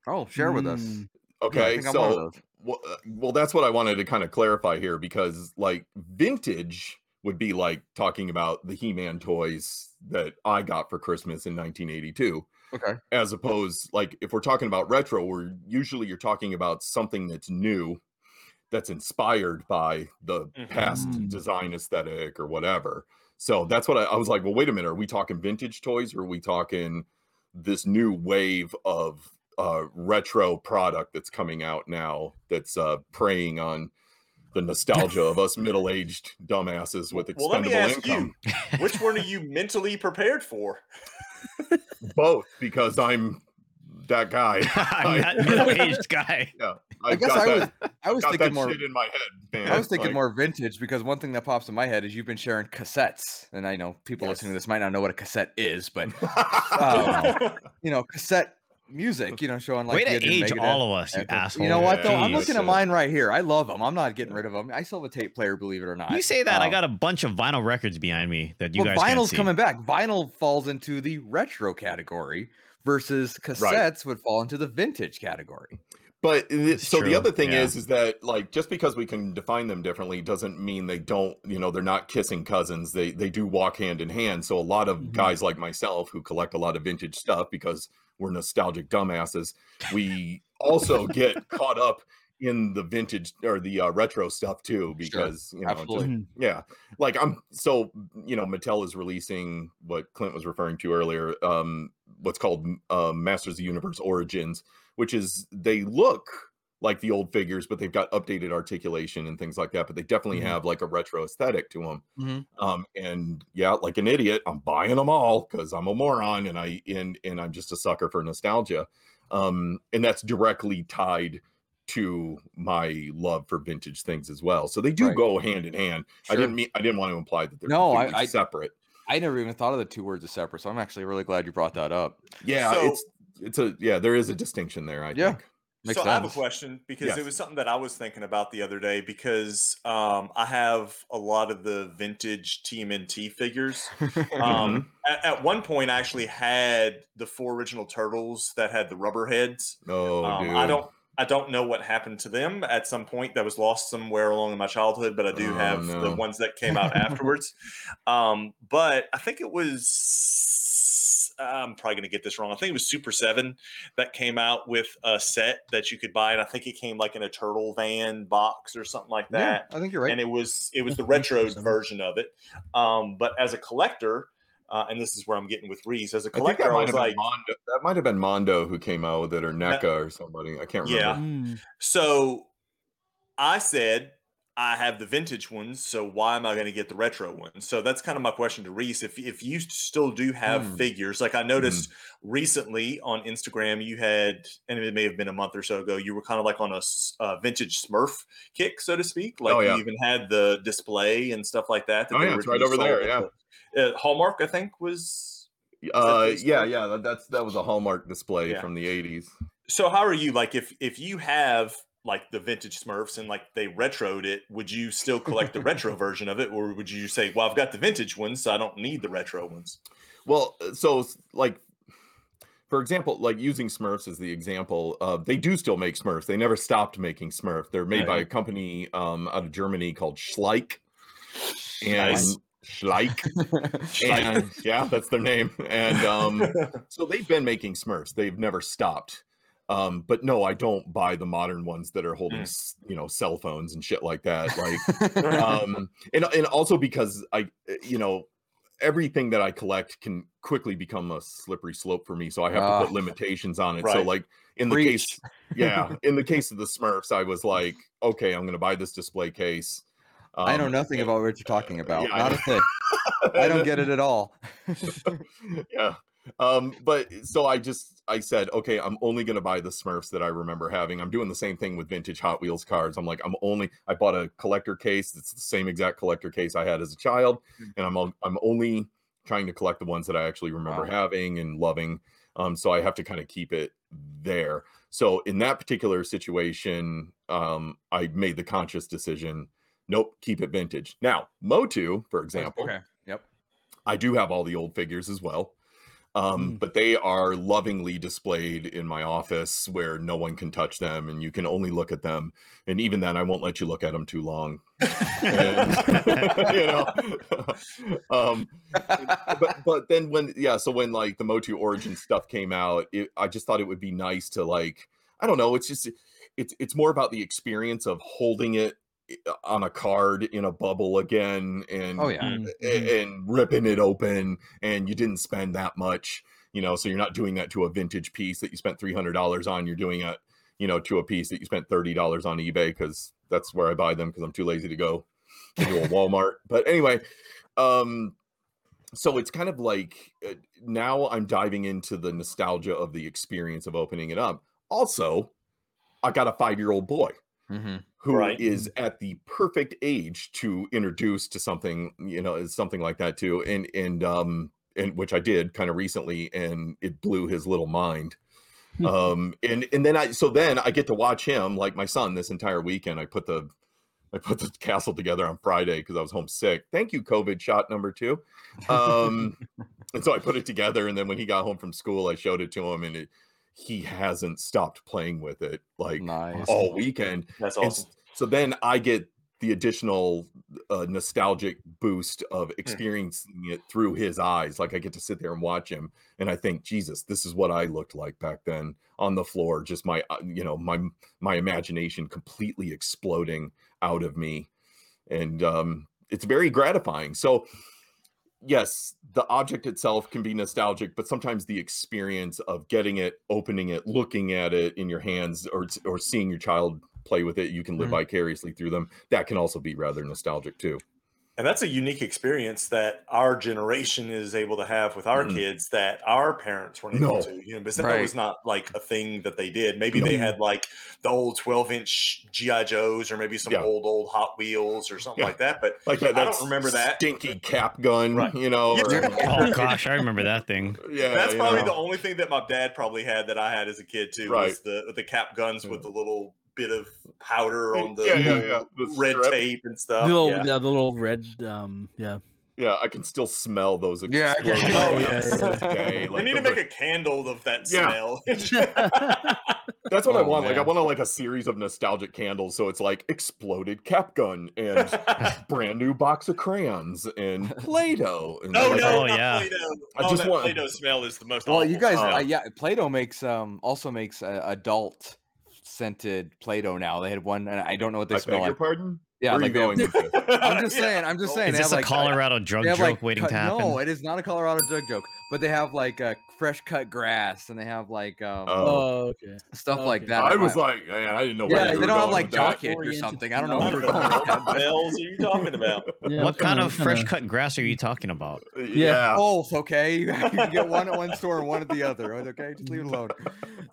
Oh, share with us. Mm, Yeah, Okay, think I'm one of so well, uh, well, that's what I wanted to kind of clarify here because, like, vintage would be like talking about the He-Man toys that I got for Christmas in 1982 Okay. as opposed like if we're talking about retro we're usually you're talking about something that's new that's inspired by the Mhm. past design aesthetic or whatever so that's what I, I was like well wait a minute are we talking vintage toys or are we talking this new wave of uh retro product that's coming out now that's uh preying on the nostalgia of us middle-aged dumbasses with Well, let me expendable you, income Which one are you mentally prepared for? both because i'm that guy I'm that middle-aged guy. Yeah, I I've guess got I that, was. I was got thinking that more. shit in my head, man. I was thinking Like, more vintage because one thing that pops in my head is you've been sharing cassettes, and I know people listening to this might not know what a cassette is, but um, you know, cassette music. You know, showing like Way to age Megadeth all of us, you asshole. You know what though? I'm looking at mine right here. I love them. I'm not getting rid of them. I still have a tape player, believe it or not. You say that, I Um, got a bunch of vinyl records behind me that you well, guys can't vinyl's see. coming back. Vinyl falls into the retro category versus cassettes would fall into the vintage category. But It's so the other thing yeah. is, is that like just because we can define them differently doesn't mean they don't. You know, they're not kissing cousins. They they do walk hand in hand. So a lot of Mhm. guys like myself who collect a lot of vintage stuff because we're nostalgic dumbasses, we also get caught up in the vintage or the uh, retro stuff too because you know just absolutely. Mhm. Yeah. Like I'm so you know, Mattel is releasing what Clint was referring to earlier, um what's called uh, Masters of the Universe Origins, which is they look like the old figures, but they've got updated articulation and things like that. But they definitely Mhm. have like a retro aesthetic to them. Mhm. Um, and yeah, like an idiot, I'm buying them all because I'm a moron and I and and I'm just a sucker for nostalgia. Um, and that's directly tied to my love for vintage things as well. So they do Right. go hand in hand. I didn't mean I didn't want to imply that they're No, I- I- separate. I never even thought of the two words as separate, so I'm actually really glad you brought that up. Yeah, So- it's it's a yeah, there is a distinction there, I Yeah. think. Makes so I have a question because Yes. it was something that I was thinking about the other day because um, I have a lot of the vintage TMNT figures. Um, at, at one point, I actually had the four original turtles that had the rubber heads. Oh, Um, dude. I don't. I don't know what happened to them at some point that was lost somewhere along in my childhood, but I do Oh, have the ones that came out afterwards. Um, but I think it was I'm probably going to get this wrong. I think it was Super 7 that came out with a set that you could buy and I think it came like in a turtle van box or something like Yeah, that I think you're right. and it was it was the Yeah, I think retro version of it. Um, but as a collector, uh, and this is where I'm getting with Reis. As a think collector, that I, might was have like, been Mondo. That might have been Mondo who came out with it, or NECA or somebody. I can't Yeah. remember. Mm. so I said I have the vintage ones, so why am I going to get the retro ones? So that's kind of my question to Reis. If if you still do have Hmm. figures, like I noticed recently on Instagram, you had, and it may have been a month or so ago, you were kind of like on a uh, vintage Smurf kick, so to speak. Like Oh, yeah. you even had the display and stuff like that. that Oh, yeah, it's right over there, Yeah, the- uh, Hallmark, I think, was Uh, yeah, yeah. that- That's that was a Hallmark display Yeah. from the '80s. So how are you like if if you have like the vintage Smurfs and like they retroed it, would you still collect the retro version of it, or would you say, well, I've got the vintage ones, so I don't need the retro ones? Well, uh, so like, for example, like using Smurfs as the example, uh, they do still make Smurfs. They never stopped making Smurf. They're made by a company um, out of Germany called Schleich. And Nice. Schleich. and yeah, that's their name. And um, so they've been making Smurfs. They've never stopped. Um, but no, I don't buy the modern ones that are holding, Mm. you know, cell phones and shit like that. Like, um, and and also because I, uh, you know, everything that I collect can quickly become a slippery slope for me. So I have to Ah. put limitations on it. So like in the Preach. case, yeah, in the case of the Smurfs, I was like, okay, I'm going to buy this display case. I know Um, nothing and- about what you're talking about. yeah, I Not a thing. I don't get it at all. yeah. Um, but so I just I said, okay, I'm only gonna buy the Smurfs that I remember having. I'm doing the same thing with vintage Hot Wheels cars. I'm like, I'm only I bought a collector case. It's the same exact collector case I had as a child, Hmm. and I'm I'm only trying to collect the ones that I actually remember Wow. having and loving. Um, so I have to kind of keep it there. So in that particular situation, um, I made the conscious decision, nope, keep it vintage. Now, Motu, for example, Okay. Yep. I do have all the old figures as well. Um, Mm. but they are lovingly displayed in my office where no one can touch them and you can only look at them. And even then, I won't let you look at them too long. And, you know, um, but but then when yeah, so when like the Motu Origin stuff came out, it, I just thought it would be nice to like I don't know, it's just it's it's more about the experience of holding it on a card in a bubble again and Oh yeah. mm-hmm. and ripping it open and you didn't spend that much you know so you're not doing that to a vintage piece that you spent $300 on. You're doing it you know to a piece that you spent $30 on ebay because that's where i buy them because i'm too lazy to go to a walmart. But anyway um so it's kind of like uh, now i'm diving into the nostalgia of the experience of opening it up. Also i got a five year old boy. Hmm who is Right. at the perfect age to introduce to something you know is something like that too and and um and which i did kind of recently and it blew his little mind um and and then i so then i get to watch him like my son this entire weekend i put the i put the castle together on friday because i was homesick thank you covid shot number two um and so i put it together and then when he got home from school i showed it to him and it he hasn't stopped playing with it like Nice. all weekend That's awesome. So then I get the additional uh, nostalgic boost of experiencing it through his eyes. Like I get to sit there and watch him, and I think, Jesus, this is what I looked like back then on the floor. Just my, uh, you know, my my imagination completely exploding out of me, and um, it's very gratifying. So yes, the object itself can be nostalgic, but sometimes the experience of getting it, opening it, looking at it in your hands, or or seeing your child play with it, you can live Mhm. vicariously through them. That can also be rather nostalgic too. And that's a unique experience that our generation is able to have with our Mhm. kids that our parents weren't able No. to. You know, because that was not like a thing that they did. Maybe they had like the old 12 inch GI Joes or maybe some Yeah. old old Hot Wheels or something Yeah. like that. But Like that, I don't remember that. stinky cap gun, Right. you know. Yeah. or- Oh gosh, I remember that thing. yeah, that's probably know. the only thing that my dad probably had that I had as a kid too. Right. Was the the cap guns Yeah. with the little bit of powder on the Yeah, yeah, yeah. The red strip. tape and The stuff. little, yeah. yeah. the little red, um, yeah. Yeah, I can still smell those. Yeah, I can- explosions Oh, to yeah, this yeah. day, They like need to make re- a candle of that Yeah. smell. That's what I Oh, want. Like I want to like a series of nostalgic candles. So it's like exploded cap gun and brand new box of crayons and Play-Doh. And No, no, Oh, yeah. Play-Doh. I oh, just that want- Play-Doh smell is the most. Well, you guys, uh, yeah, Play-Doh makes um also makes uh, adult scented Play-Doh now. They had one, and I don't know what they I smell beg your like. pardon. Yeah, Where like are they you going with this? I'm just saying. I'm just Oh, saying. Is they this have a like Colorado drug they have, joke like, waiting to happen? No, it is not a Colorado drug joke. But they have like uh, fresh cut grass, and they have like um, Oh. Oh, okay. stuff like that. I I was like, man, I didn't know. yeah, you they were don't have like with jock itch or something. I don't know. What they're know going with what that. the bells are you talking about? Yeah, what kind kinda- fresh cut grass are you talking about? Yeah. Both, okay. You can get one at one store and one at the other. Okay, just leave it alone.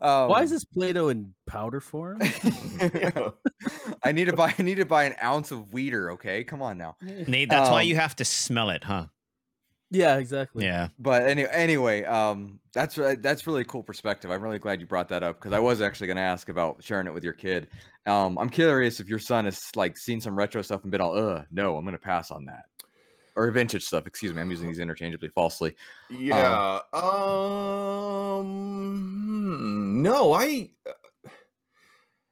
Um, Why is this Play-Doh in powder form? I need to buy. I need to buy an ounce of weeder. Okay, come on now. Nate, that's why Um, you have to smell it, huh? Yeah, exactly. Yeah. But any, anyway, um, that's re- that's really cool perspective. I'm really glad you brought that up because I was actually going to ask about sharing it with your kid. Um, I'm curious if your son has like seen some retro stuff and been all, "Uh, no, I'm going to pass on that," or vintage stuff. Excuse me, I'm using these interchangeably falsely. Yeah. Um. No, I.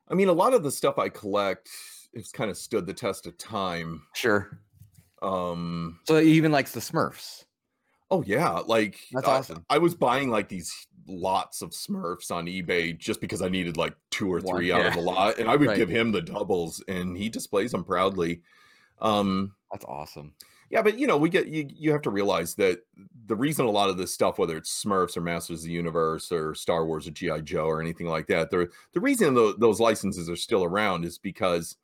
I mean, a lot of the stuff I collect has kind of stood the test of time. Sure. Um. So he even likes the Smurfs. Oh yeah, like That's I- awesome. I was buying like these lots of Smurfs on eBay just because I needed like two or One, three out of yeah. the lot, and I would Right. give him the doubles, and he displays them proudly. Um. That's awesome. Yeah, but you know, we get you. You have to realize that the reason a lot of this stuff, whether it's Smurfs or Masters of the Universe or Star Wars or GI Joe or anything like that, the the reason tho- those licenses are still around is because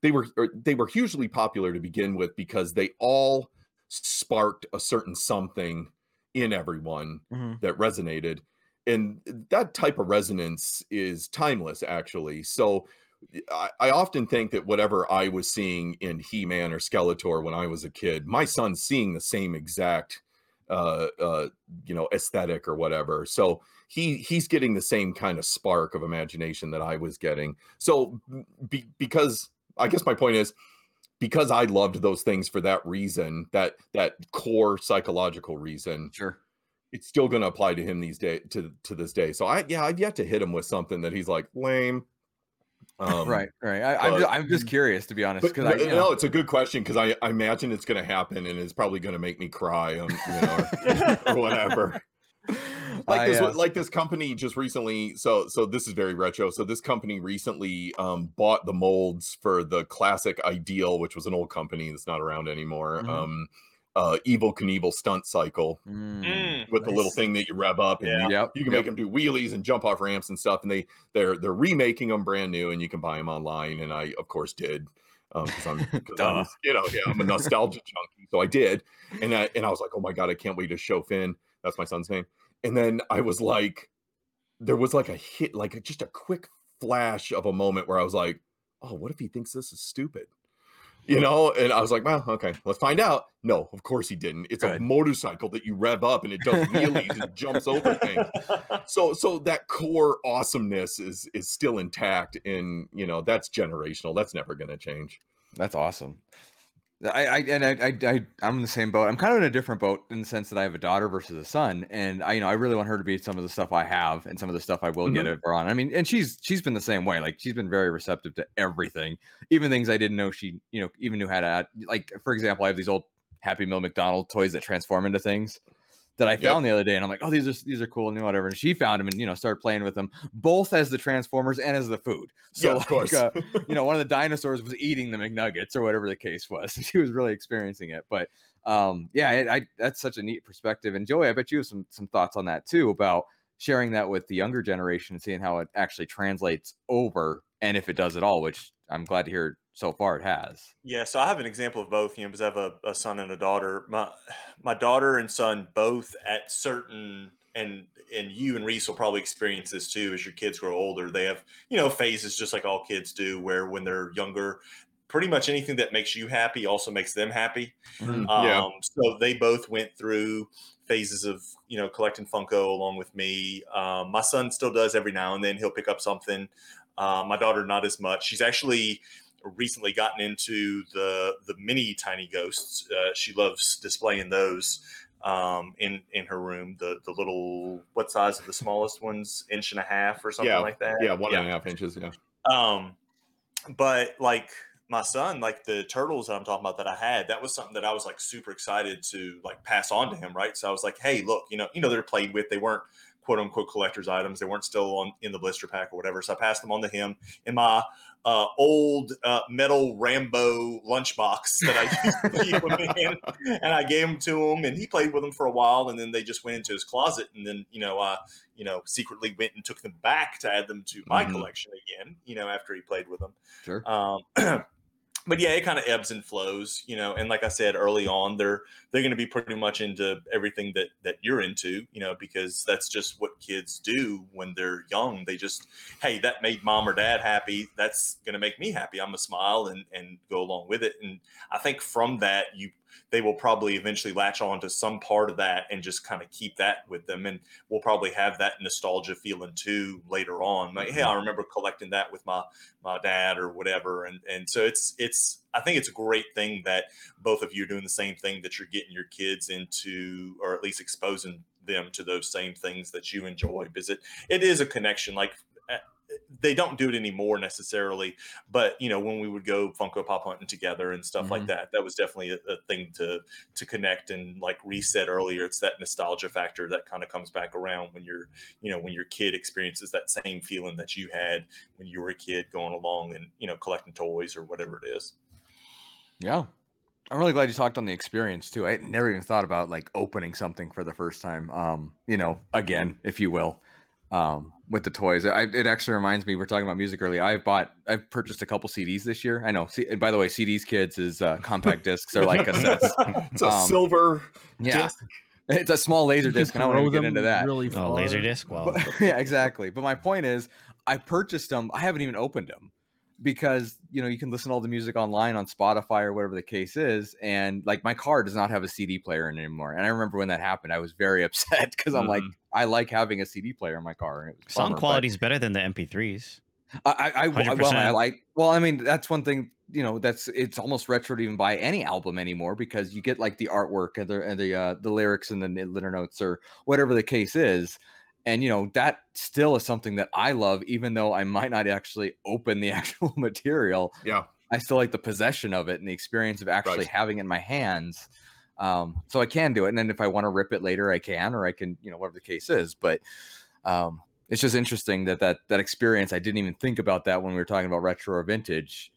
they were they were hugely popular to begin with because they all sparked a certain something in everyone Mhm. that resonated and that type of resonance is timeless actually. So I, I often think that whatever i was seeing in he-man or skeletor when i was a kid my son's seeing the same exact uh uh you know aesthetic or whatever. So he he's getting the same kind of spark of imagination that i was getting. So be, because i guess my point is because i loved those things for that reason that that core psychological reason Sure. it's still going to apply to him these day to to this day. So I yeah, I've yet to hit him with something that he's like lame. Um, right. Right. I, I'm, just, I'm just curious to be honest because I, you no, know, it's a good question because I, I imagine it's going to happen and it's probably going to make me cry, um, you know, or, or whatever. Like I, this, uh, like this company just recently. So, so this is very retro. So this company recently um, bought the molds for the classic Ideal, which was an old company that's not around anymore. Mhm. Um, uh, Evel Knievel stunt cycle mm, Mm. with the little thing that you rev up and Yeah. you, Yep. you can yep. make them do wheelies and jump off ramps and stuff and they they're they're remaking them brand new and you can buy them online and i of course did um because i'm because i'm you know yeah i'm a nostalgia junkie so i did and i and i was like oh my god i can't wait to show finn that's my son's name and then i was like there was like a hit like a- just a quick flash of a moment where i was like oh what if he thinks this is stupid? You know and i was like well okay let's find out. No of course he didn't. It's a motorcycle that you rev up and it does wheelies and jumps over things. So so that core awesomeness is is still intact and you know that's generational. That's never going to change. That's awesome. I, I and I, I, I I'm in the same boat. I'm kind of in a different boat in the sense that I have a daughter versus a son, and I, you know, I really want her to be some of the stuff I have and some of the stuff I will get Mhm. at her on. I mean, and she's she's been the same way. Like she's been very receptive to everything, even things I didn't know she, you know, even knew how to add. Like for example, I have these old Happy Meal McDonald toys that transform into things that I Yep. found the other day, and I'm like, oh, these are these are cool and whatever. And she found them and you know started playing with them both as the transformers and as the food. So yeah of like, course uh, you know, one of the dinosaurs was eating the McNuggets or whatever the case was. She was really experiencing it. But um, yeah, I, I that's such a neat perspective. And Joey, I bet you have some some thoughts on that too about sharing that with the younger generation and seeing how it actually translates over and if it does at all, which I'm glad to hear so far it has. Yeah, so I have an example of both, you know, because I have a, a son and a daughter. My my daughter and son both at certain and and you and Reis will probably experience this too as your kids grow older. They have, you know, phases just like all kids do where when they're younger, pretty much anything that makes you happy also makes them happy. Um, Yeah. So they both went through phases of you know collecting Funko along with me. Um, my son still does every now and then. He'll pick up something. Uh, my daughter not as much. She's actually recently gotten into the the mini tiny ghosts. Uh, she loves displaying those um, in in her room. The the little what size are the smallest ones? Inch and a half or something Yeah, like that. Yeah, one and a half inches. Yeah. Um, but like my son, like the turtles that I'm talking about that I had, that was something that I was like super excited to like pass on to him, right? So I was like, hey, look, you know, you know, they're played with, they weren't quote unquote collector's items, they weren't still on in the blister pack or whatever. So I passed them on to him in my uh, old uh, metal Rambo lunchbox that I used to keep them in, and I gave them to him, and he played with them for a while, and then they just went into his closet, and then you know, I you know, secretly went and took them back to add them to my Mhm. collection again, you know, after he played with them. Sure. Um, but yeah, it kind of ebbs and flows, you know. And like I said early on, they're they're going to be pretty much into everything that that you're into, you know, because that's just what kids do when they're young. They just, hey, that made mom or dad happy. That's going to make me happy. I'm gonna smile and and go along with it. And I think from that, you they will probably eventually latch on to some part of that and just kind of keep that with them. And we'll probably have that nostalgia feeling too later on. Like, hey, mm-hmm. I remember collecting that with my my dad or whatever. And and so it's it's I think it's a great thing that both of you are doing the same thing that you're getting your kids into, or at least exposing them to those same things that you enjoy because it it is a connection. Like they don't do it anymore necessarily, but you know when we would go Funko Pop hunting together and stuff like Mhm. that, that was definitely a, a thing to to connect and like reset earlier, it's that nostalgia factor that kind of comes back around when you're you know when your kid experiences that same feeling that you had when you were a kid going along and you know collecting toys or whatever it is. Yeah. I'm really glad you talked on the experience too. I never even thought about like opening something for the first time. Um, you know, again, if you will, um, with the toys. I, it actually reminds me, we are talking about music earlier. I've bought, I've purchased a couple CDs this year. I know. See, and by the way, CDs, kids, is uh, compact discs or like cassettes. it's a Um, silver. Yeah, disc. it's a small laser disc, and I won't throw even get into that. Really Oh, laser disc. Wow. But, yeah, exactly. But my point is, I purchased them. I haven't even opened them because you know you can listen to all the music online on Spotify or whatever the case is, and like my car does not have a CD player in anymore. And I remember when that happened, I was very upset because I'm like, I like having a CD player in my car. And it was Sound quality is better than the MP3s. I, I, I, I- well, I like. Well, I mean, that's one thing. You know, that's it's almost retro to even buy any album anymore because you get like the artwork and the and the uh, the lyrics and the liner notes or whatever the case is, and you know that still is something that I love, even though I might not actually open the actual material. Yeah. I still like the possession of it and the experience of actually Right. having it in my hands. Um, so I can do it, and then if I want to rip it later, I can, or I can, you know, whatever the case is. But um, it's just interesting that that that experience. I didn't even think about that when we were talking about retro or vintage,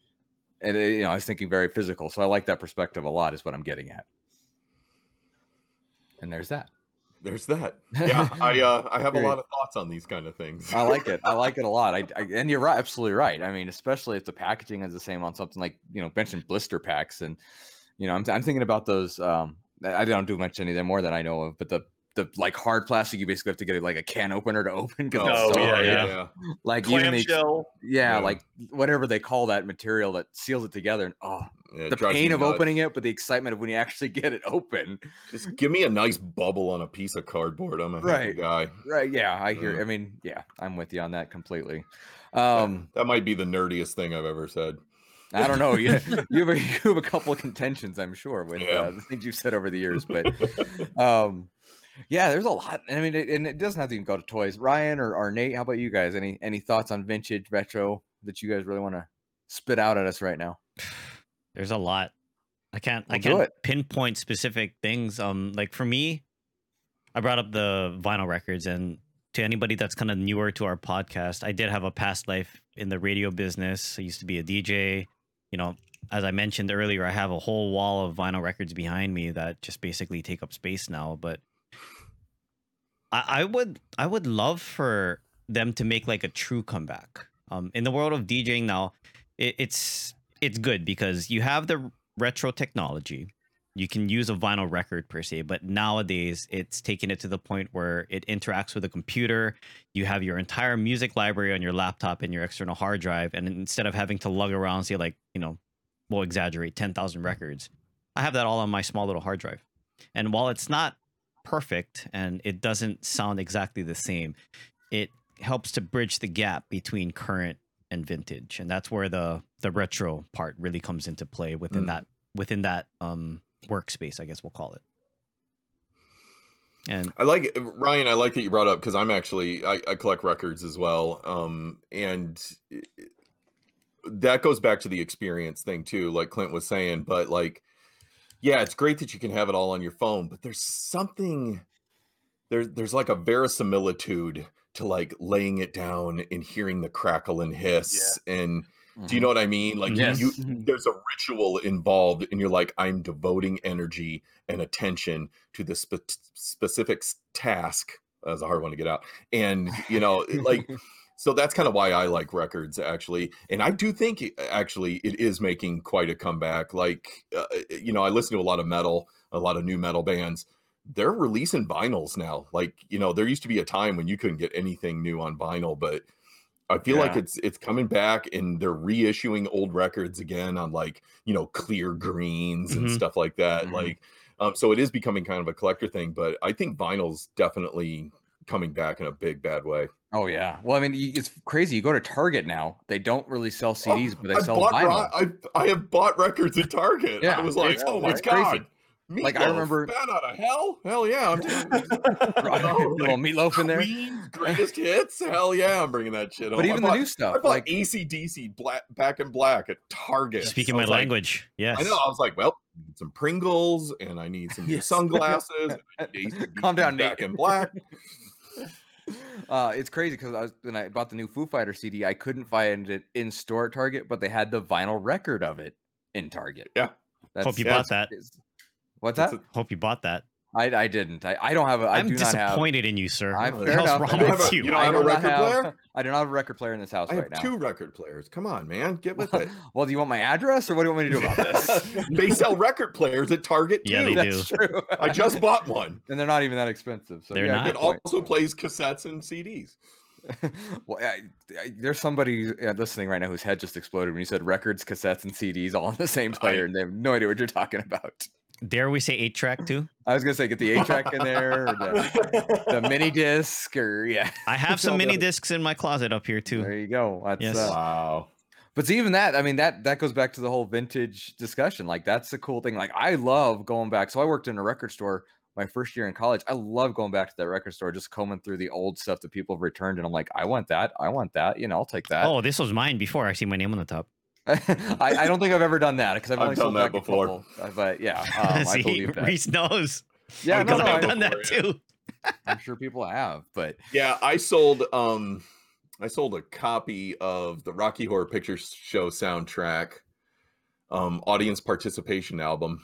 and it, you know, I was thinking very physical. So I like that perspective a lot. Is what I'm getting at. And there's that. There's that. Yeah, I uh, I have a lot of thoughts on these kind of things. I like it. I like it a lot. I, I and you're right, absolutely right. I mean, especially if the packaging is the same on something like you know mentioned blister packs, and you know I'm I'm thinking about those. Um, I I don't do much any of more than I know of, but the the like hard plastic, you basically have to get like a can opener to open because Oh, it's so yeah, hard. yeah. Like even the, ex- Clamshell. yeah, Yeah. like whatever they call that material that seals it together. And oh, Yeah, the pain of nuts. opening it, but the excitement of when you actually get it open. Just give me a nice bubble on a piece of cardboard. I'm a happy Right. guy. Right? Yeah, I hear. Yeah. I mean, yeah, I'm with you on that completely. Um, that might be the nerdiest thing I've ever said. I don't know. You, you, have a, you have a couple of contentions, I'm sure, with Yeah. uh, the things you've said over the years. But um, yeah, there's a lot. I mean, it, and it doesn't have to even go to toys. Ryan or, or Nate, how about you guys? Any any thoughts on vintage retro that you guys really want to spit out at us right now? There's a lot. I can't I Well, do can't pinpoint specific things. Um like for me, I brought up the vinyl records and to anybody that's kind of newer to our podcast, I did have a past life in the radio business. I used to be a DJ. You know, as I mentioned earlier, I have a whole wall of vinyl records behind me that just basically take up space now. But I, I would I would love for them to make like a true comeback. Um, in the world of DJing now, it, it's it's good because you have the retro technology. You can use a vinyl record per se, but nowadays it's taken it to the point where it interacts with a computer. You have your entire music library on your laptop and your external hard drive, and instead of having to lug around, say like you know, we'll exaggerate ten thousand records, I have that all on my small little hard drive. And while it's not perfect and it doesn't sound exactly the same, it helps to bridge the gap between current and vintage, and that's where the the retro part really comes into play within Mm. that within that um workspace, I guess we'll call it. And I like Ryan. I like that you brought up because I'm actually I, I collect records as well, um, and i- i- that goes back to the experience thing too, like Clint was saying. But like, yeah, it's great that you can have it all on your phone, but there's something there's there's like a verisimilitude to like laying it down and hearing the crackle and hiss and do you know what I mean? Like Yes. you, Mhm. there's a ritual involved, and you're like, I'm devoting energy and attention to this spe- specific task. That's a hard one to get out, and you know, like, so that's kind of why I like records actually, and I do think actually it is making quite a comeback. Like, uh, you know, I listen to a lot of metal, a lot of new metal bands. They're releasing vinyls now. Like, you know, there used to be a time when you couldn't get anything new on vinyl, but I feel like it's it's coming back and they're reissuing old records again on like you know clear greens and Mhm. stuff like that. Mhm. Like, um, so it is becoming kind of a collector thing. But I think vinyl's definitely coming back in a big bad way. Oh yeah. Well, I mean, it's crazy. You go to Target now; they don't really sell CDs, but they I sell vinyl. I I have bought records at Target. Yeah, I was like, it's- oh my crazy. God. Like, I remember- Bat out of hell. Hell yeah! I'm doing Right, Oh, little Meat Loaf in there. Queen's greatest hits. Hell yeah! I'm bringing that shit. But home. I even the bought- new I stuff, bought like ACDC black, back in black at Target. speaking I my was like, language, yes. I know. I was like, well, need some Pringles, and I need some Yes. sunglasses. and I need AC/DC Calm down, back Nate. in black. uh, it's crazy because I was when I bought the new Foo Fighter CD, I couldn't find it in store at Target, but they had the vinyl record of it in Target. Yeah. Hope you yeah, bought that. is- What's that? a- Hope you bought that. I I didn't. I, I don't have a. I I'm do not have. disappointed in you, sir. I, what fair enough. wrong I have with a- you? you don't I have a do not record have- player? I do not have a record player in this house I have right now. two record players. Come on, man, get with it. well, do you want my address or what do you want me to do about this? they sell record players at Target too. Yeah, they do. That's true. I just bought one. and they're not even that expensive. So They're yeah, not. good It point. also plays cassettes and CDs. well, I, I, there's somebody uh, listening right now whose head just exploded when you said records, cassettes, and CDs all on the same player, and they have no idea what you're talking about. Dare we say eight track too? I was gonna say get the eight track in there, or the, the mini disc, or yeah. I have some mini discs in my closet up here too. There you go. That's, Yes. uh, Wow. but see, even that, I mean, that that goes back to the whole vintage discussion. Like that's the cool thing. Like I love going back. So I worked in a record store my first year in college. I love going back to that record store, just combing through the old stuff that people have returned, and I'm like, I want that. I want that. You know, I'll take that. Oh, this was mine before I see my name on the top. I, I don't think I've ever done that because I've I've only done sold that before. couple, uh, But yeah, um, I believe that. Reis knows. Yeah, no, I've no, I've I- done that before, too. I'm sure people have, but Yeah, I sold um I sold a copy of the Rocky Horror Picture Show soundtrack um audience participation album.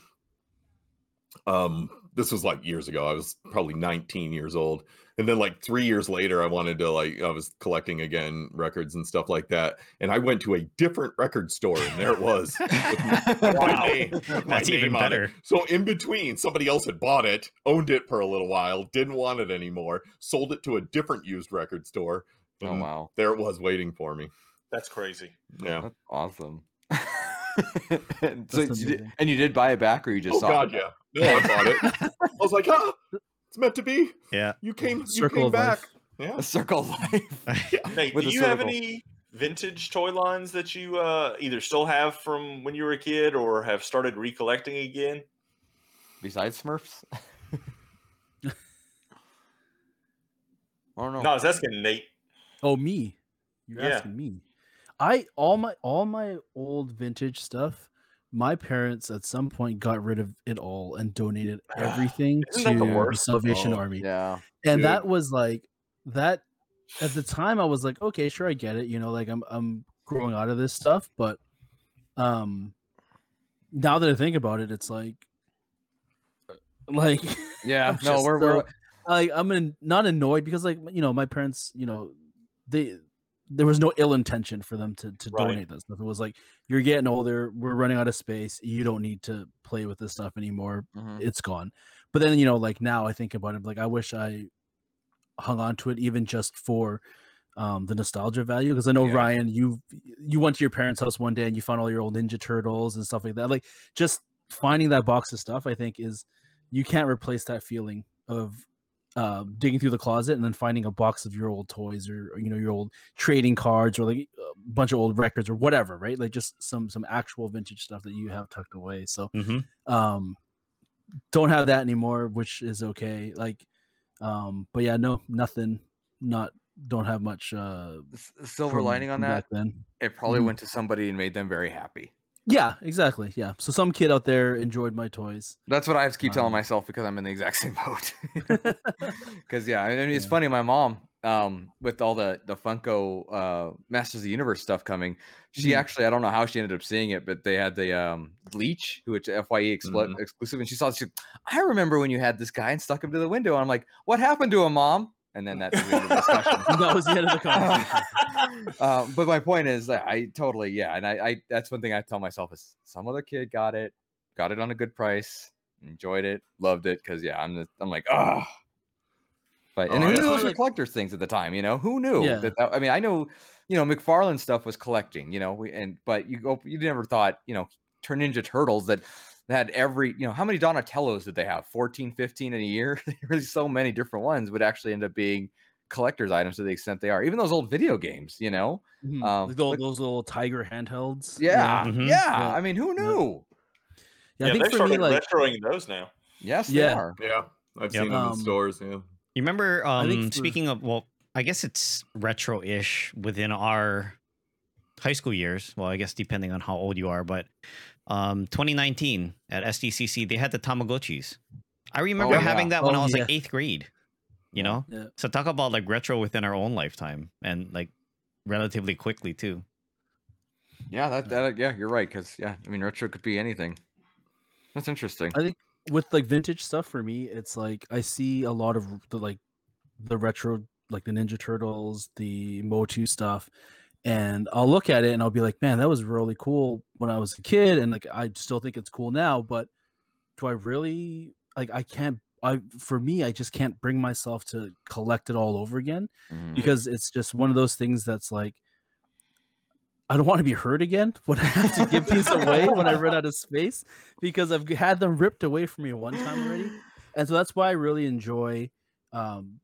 Um this was like years ago. I was probably 19 years old. And then like 3 years later I wanted to like I was collecting again records and stuff like that. And I went to a different record store and there it was. my Wow. name- my That's even name it. better. So in between, somebody else had bought it, owned it for a little while, didn't want it anymore, sold it to a different used record store. oh wow, There it was waiting for me. That's crazy. Yeah. that's awesome. and, so you did, and you did buy it back, or you just Oh saw God, it? yeah. No, I bought it. I was like, ah, it's meant to be. Yeah. You came, you Circle came of back. life. Yeah. A circle of life. Nate, With do a you have circle. any vintage toy lines that you uh, either still have from when you were a kid or have started recollecting again? Besides Smurfs. I don't know. No, I was asking Nate. Oh, me. You're Yeah. asking me. I all my all my old vintage stuff. My parents at some point got rid of it all and donated everything Isn't to the the worst? Salvation Oh, Army. Yeah. and Dude. that was like that at the time i was like okay sure i get it you know like i'm i'm growing out of this stuff but um, now that I think about it, it's like, like Yeah, no, just we're, we're like I'm in, not annoyed because like you know my parents you know they there was no ill intention for them to to Right. donate that stuff. It was like you're getting older, we're running out of space, you don't need to play with this stuff anymore. Mhm. It's gone. But then you know like now I think about it like I wish I hung on to it even just for um the nostalgia value because I know Yeah. Ryan you you went to your parents' house one day and you found all your old Ninja Turtles and stuff like that. Like just finding that box of stuff I think is you can't replace that feeling of uh, digging through the closet and then finding a box of your old toys or, or, you know your old trading cards or like a bunch of old records or whatever right like just some some actual vintage stuff that you have tucked away so Mhm. um don't have that anymore which is okay like um but yeah no nothing not don't have much uh S- silver from- lining on that, then it probably Mhm. went to somebody and made them very happy. Yeah exactly yeah so some kid out there enjoyed my toys That's what I have to keep telling Um, myself because I'm in the exact same boat. Because yeah, I mean, it's funny. My mom, um, with all the the Funko uh, Masters of the Universe stuff coming, she Mhm. actually I don't know how she ended up seeing it, but they had the um, Bleach, who it's Fye expl- Mhm. exclusive, and she saw. She, I remember when you had this guy and stuck him to the window. And I'm like, what happened to him, mom? And then that's the end of the discussion. that was the end of the conversation uh, but my point is that I totally yeah, and I, I that's one thing I tell myself is some other kid got it, got it on a good price, enjoyed it, loved it because yeah, I'm the, I'm like ah. But and Oh, who those were Like- collectors things at the time? You know who knew Yeah. that, that? I mean, I know you know McFarlane stuff was collecting. You know, we, and but you go you never thought you know Turn Ninja Turtles that had every you know how many Donatellos did they have 14 15 in a year really, so many different ones would actually end up being collector's items to the extent they are even those old video games you know Mhm. Um, those, look- those little tiger handhelds yeah Mhm. yeah, Yeah. i mean who knew yeah, Yeah, i think they for me started like retroing those now. yes Yeah. they are Yeah, I've Yep. seen them Um, in stores. Yeah. You remember? I think Um, for- speaking of, well, I guess it's retro-ish within our high school years. Well, I guess depending on how old you are, but um, 2019 at SDCC they had the Tamagotchis. I remember yeah. having that when I Oh, was like eighth grade. You know, yeah so talk about like retro within our own lifetime and like relatively quickly too. yeah that, that yeah you're right because yeah i mean retro could be anything that's interesting I think with like vintage stuff for me, it's like I see a lot of the like the retro, like the Ninja Turtles, the Motu stuff, and I'll look at it and I'll be like, man, that was really cool when I was a kid, and like I still think it's cool now, but do I really like? I can't. I for me, I just can't bring myself to collect it all over again Mhm. because it's just one of those things that's like I don't want to be hurt again when I have to give these away when I run out of space because I've had them ripped away from me one time already. And so that's why I really enjoy um,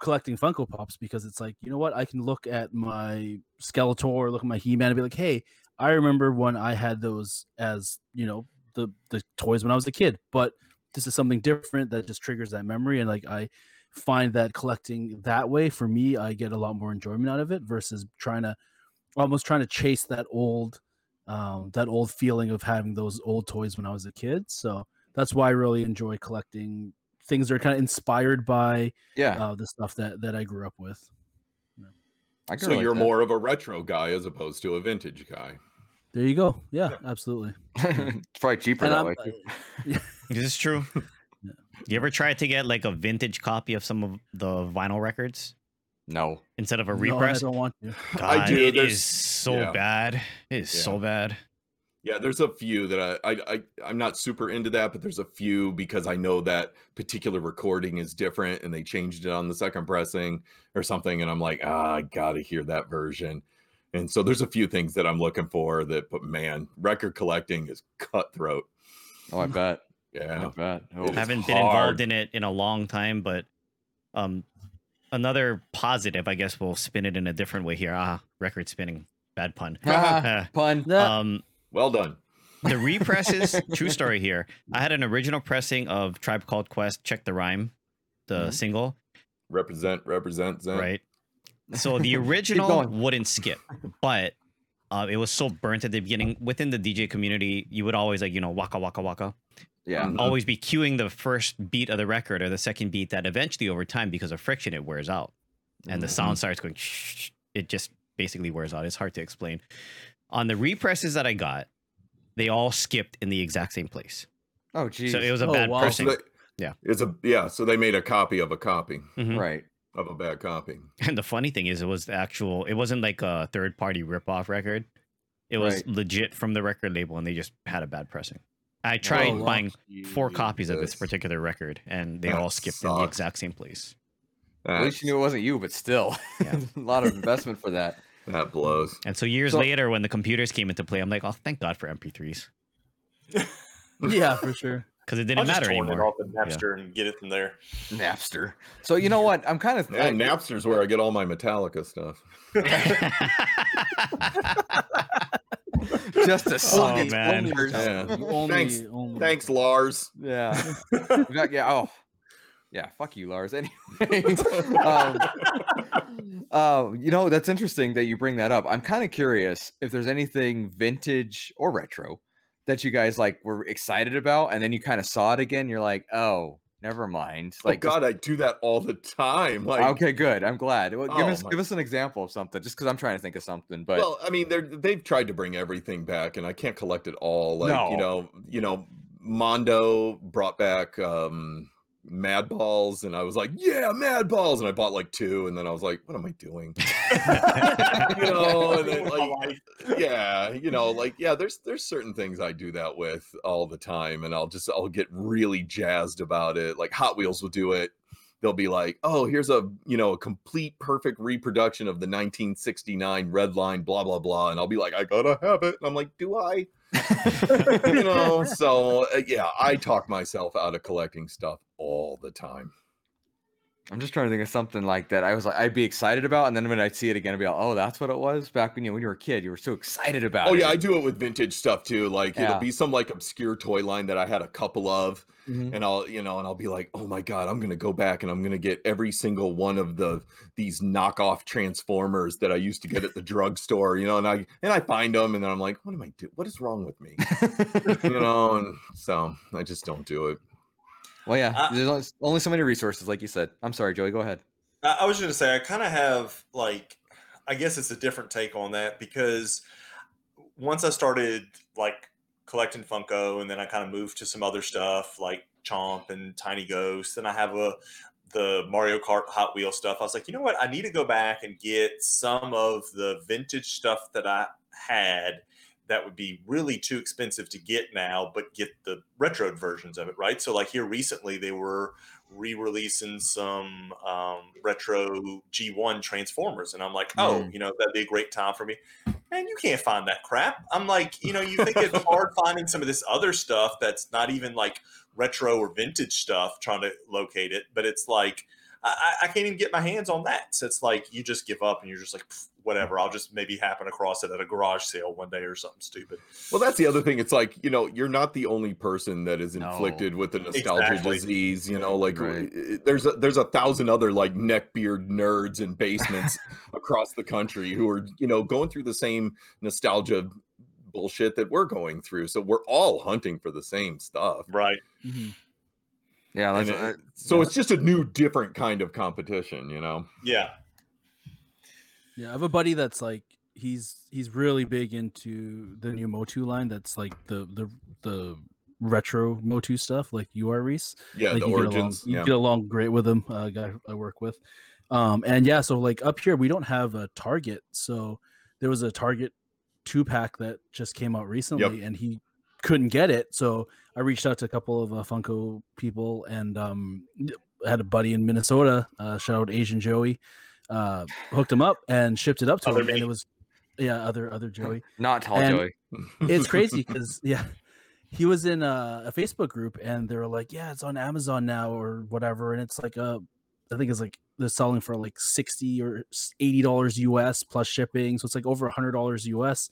collecting Funko Pops because it's like, you know what? I can look at my Skeletor, look at my He Man, and be like, hey, I remember when I had those as, you know, the, the toys when I was a kid, but this is something different that just triggers that memory. And like, I find that collecting that way for me, I get a lot more enjoyment out of it versus trying to almost trying to chase that old um, that old feeling of having those old toys when I was a kid. So that's why I really enjoy collecting things that are kind of inspired by yeah uh, the stuff that that I grew up with. I So relate you're to more of a retro guy as opposed to a vintage guy. There you go. Yeah, absolutely. it's probably cheaper And that I'm, way too. uh, This is true. Yeah. You ever tried to get like a vintage copy of some of the vinyl records no instead of a no, I repress? don't want to. God, I do, It there's- is so yeah. bad. It is Yeah. so bad. Yeah, there's a few that I, I I I'm not super into that, but there's a few because I know that particular recording is different and they changed it on the second pressing or something, and I'm like, ah, I gotta hear that version. And so there's a few things that I'm looking for that, but man, record collecting is cutthroat. oh i bet Yeah. i bet oh. It is haven't been hard. involved in it in a long time, but um, another positive, I guess we'll spin it in a different way here. Ah, record spinning, bad pun. Uh, pun um, Well done. the represses, true story here. I had an original pressing of Tribe Called Quest. Check the rhyme, the Mhm. single, Represent, represent, Zen. right? So the original wouldn't skip, but uh, it was so burnt at the beginning. Within the DJ community, you would always like you know waka waka waka, yeah Mhm. always be cueing the first beat of the record or the second beat that eventually over time because of friction it wears out and the Mhm. sound starts going shh, it just basically wears out it's hard to explain on the represses that i got they all skipped in the exact same place. Oh, geez. So it was a Oh, bad wow. So pressing. they- Yeah. It's a yeah. So they made a copy of a copy Mhm. right. of a bad copy. And the funny thing is, it was the actual. It wasn't like a third party ripoff record. It was Right. legit from the record label, and they just had a bad pressing. I tried wow. buying four copies of this particular record, and they That all skipped in the exact same place. At least you knew it wasn't you, but still, Yeah. a lot of investment for that. That blows. And so years So- later, when the computers came into play, I'm like, oh, thank God for MP3s yeah, for sure. because it I'll didn't just matter torrent it anymore. off the Napster and get it from there. Napster. So you know what? I'm kind of Yeah, Napster's where I get all my Metallica stuff. just a Oh, man. Yeah. Only, Thanks. only- Thanks, Lars. Yeah. Got- yeah. Oh. Yeah. Fuck you, Lars. Anyway. um, uh, you know, that's interesting that you bring that up. I'm kind of curious if there's anything vintage or retro that you guys like were excited about, and then you kind of saw it again. You're like, oh, never mind. Like Like, just- God, I do that all the time. Like, okay, good. I'm glad. Well, give Oh us my- give us an example of something, just because I'm trying to think of something. But well, I mean, they're they've tried to bring everything back, and I can't collect it all. Like, No. you know, you know, Mondo brought back um Madballs, and I was like, yeah, Madballs, and I bought like two, and then I was like, what am I doing? you know, and then, like, yeah, you know, like yeah, there's there's certain things I do that with all the time, and I'll just I'll get really jazzed about it. Like Hot Wheels will do it. They'll be like, "Oh, here's a you know a complete perfect reproduction of the 1969 Red Line, blah blah blah," and I'll be like, "I gotta have it." And I'm like, "Do I?" you know. So uh, yeah, I talk myself out of collecting stuff all the time. I'm just trying to think of something like that. I was like, I'd be excited about, and then when I'd see it again, I'd be like, oh, that's what it was back when you when you were a kid. You were so excited about Oh it. yeah, I do it with vintage stuff too. Like Yeah. it'll be some like obscure toy line that I had a couple of, Mhm. and I'll you know and i'll be like oh my god i'm gonna go back and i'm gonna get every single one of the these knockoff transformers that i used to get at the drugstore you know and i and i find them and then i'm like what am i do? what is wrong with me you know and so i just don't do it well, yeah. Uh, there's only, so many resources, like you said. I'm sorry, Joey. Go ahead. I, I was going to say, I kind of have like, I guess it's a different take on that because once I started like collecting Funko, and then I kind of moved to some other stuff like Chomp and Tiny Ghost, and I have a the Mario Kart Hot Wheel stuff. I was like, you know what? I need to go back and get some of the vintage stuff that I had that would be really too expensive to get now, but get the retro versions of it, right? So, like here recently, they were re-releasing some um, retro G1 Transformers, and I'm like, oh, Mm. you know, that'd be a great time for me. Man, you can't find that crap. I'm like, you know, you think it's hard finding some of this other stuff that's not even like retro or vintage stuff, trying to locate it, but it's like. I, I can't even get my hands on that. So it's like you just give up and you're just like, "Pff, whatever. I'll just maybe happen across it at a garage sale one day or something stupid. well that's the other thing it's like you know you're not the only person that is No. inflicted with the nostalgia Exactly. disease you know like Right. i- i- there's a, there's a thousand other like neckbeard nerds in basements across the country who are you know going through the same nostalgia bullshit that we're going through so we're all hunting for the same stuff Right. Mhm. Yeah, that's, it- uh, so yeah. it's just a new different kind of competition you know Yeah. Yeah, I have a buddy that's like he's he's really big into the new Motu line. That's like the the the retro Motu stuff, like you are Reis. yeah like the you origins Get along, you yeah get along great with him, uh, guy I work with. Um, and yeah, so like up here we don't have a Target, so there was a Target two pack that just came out recently, and he couldn't get it. So I reached out to a couple of uh, Funko people, and um, had a buddy in Minnesota, uh, shout out Asian Joey, uh, hooked him up and shipped it up to Other him, and it was yeah, other other Joey. Not tall and- Joey. it's crazy because yeah he was in a, a facebook group and they were like yeah it's on amazon now or whatever and it's like a i think it's like they're selling for like 60 or 80 dollars us plus shipping so it's like over a hundred dollars us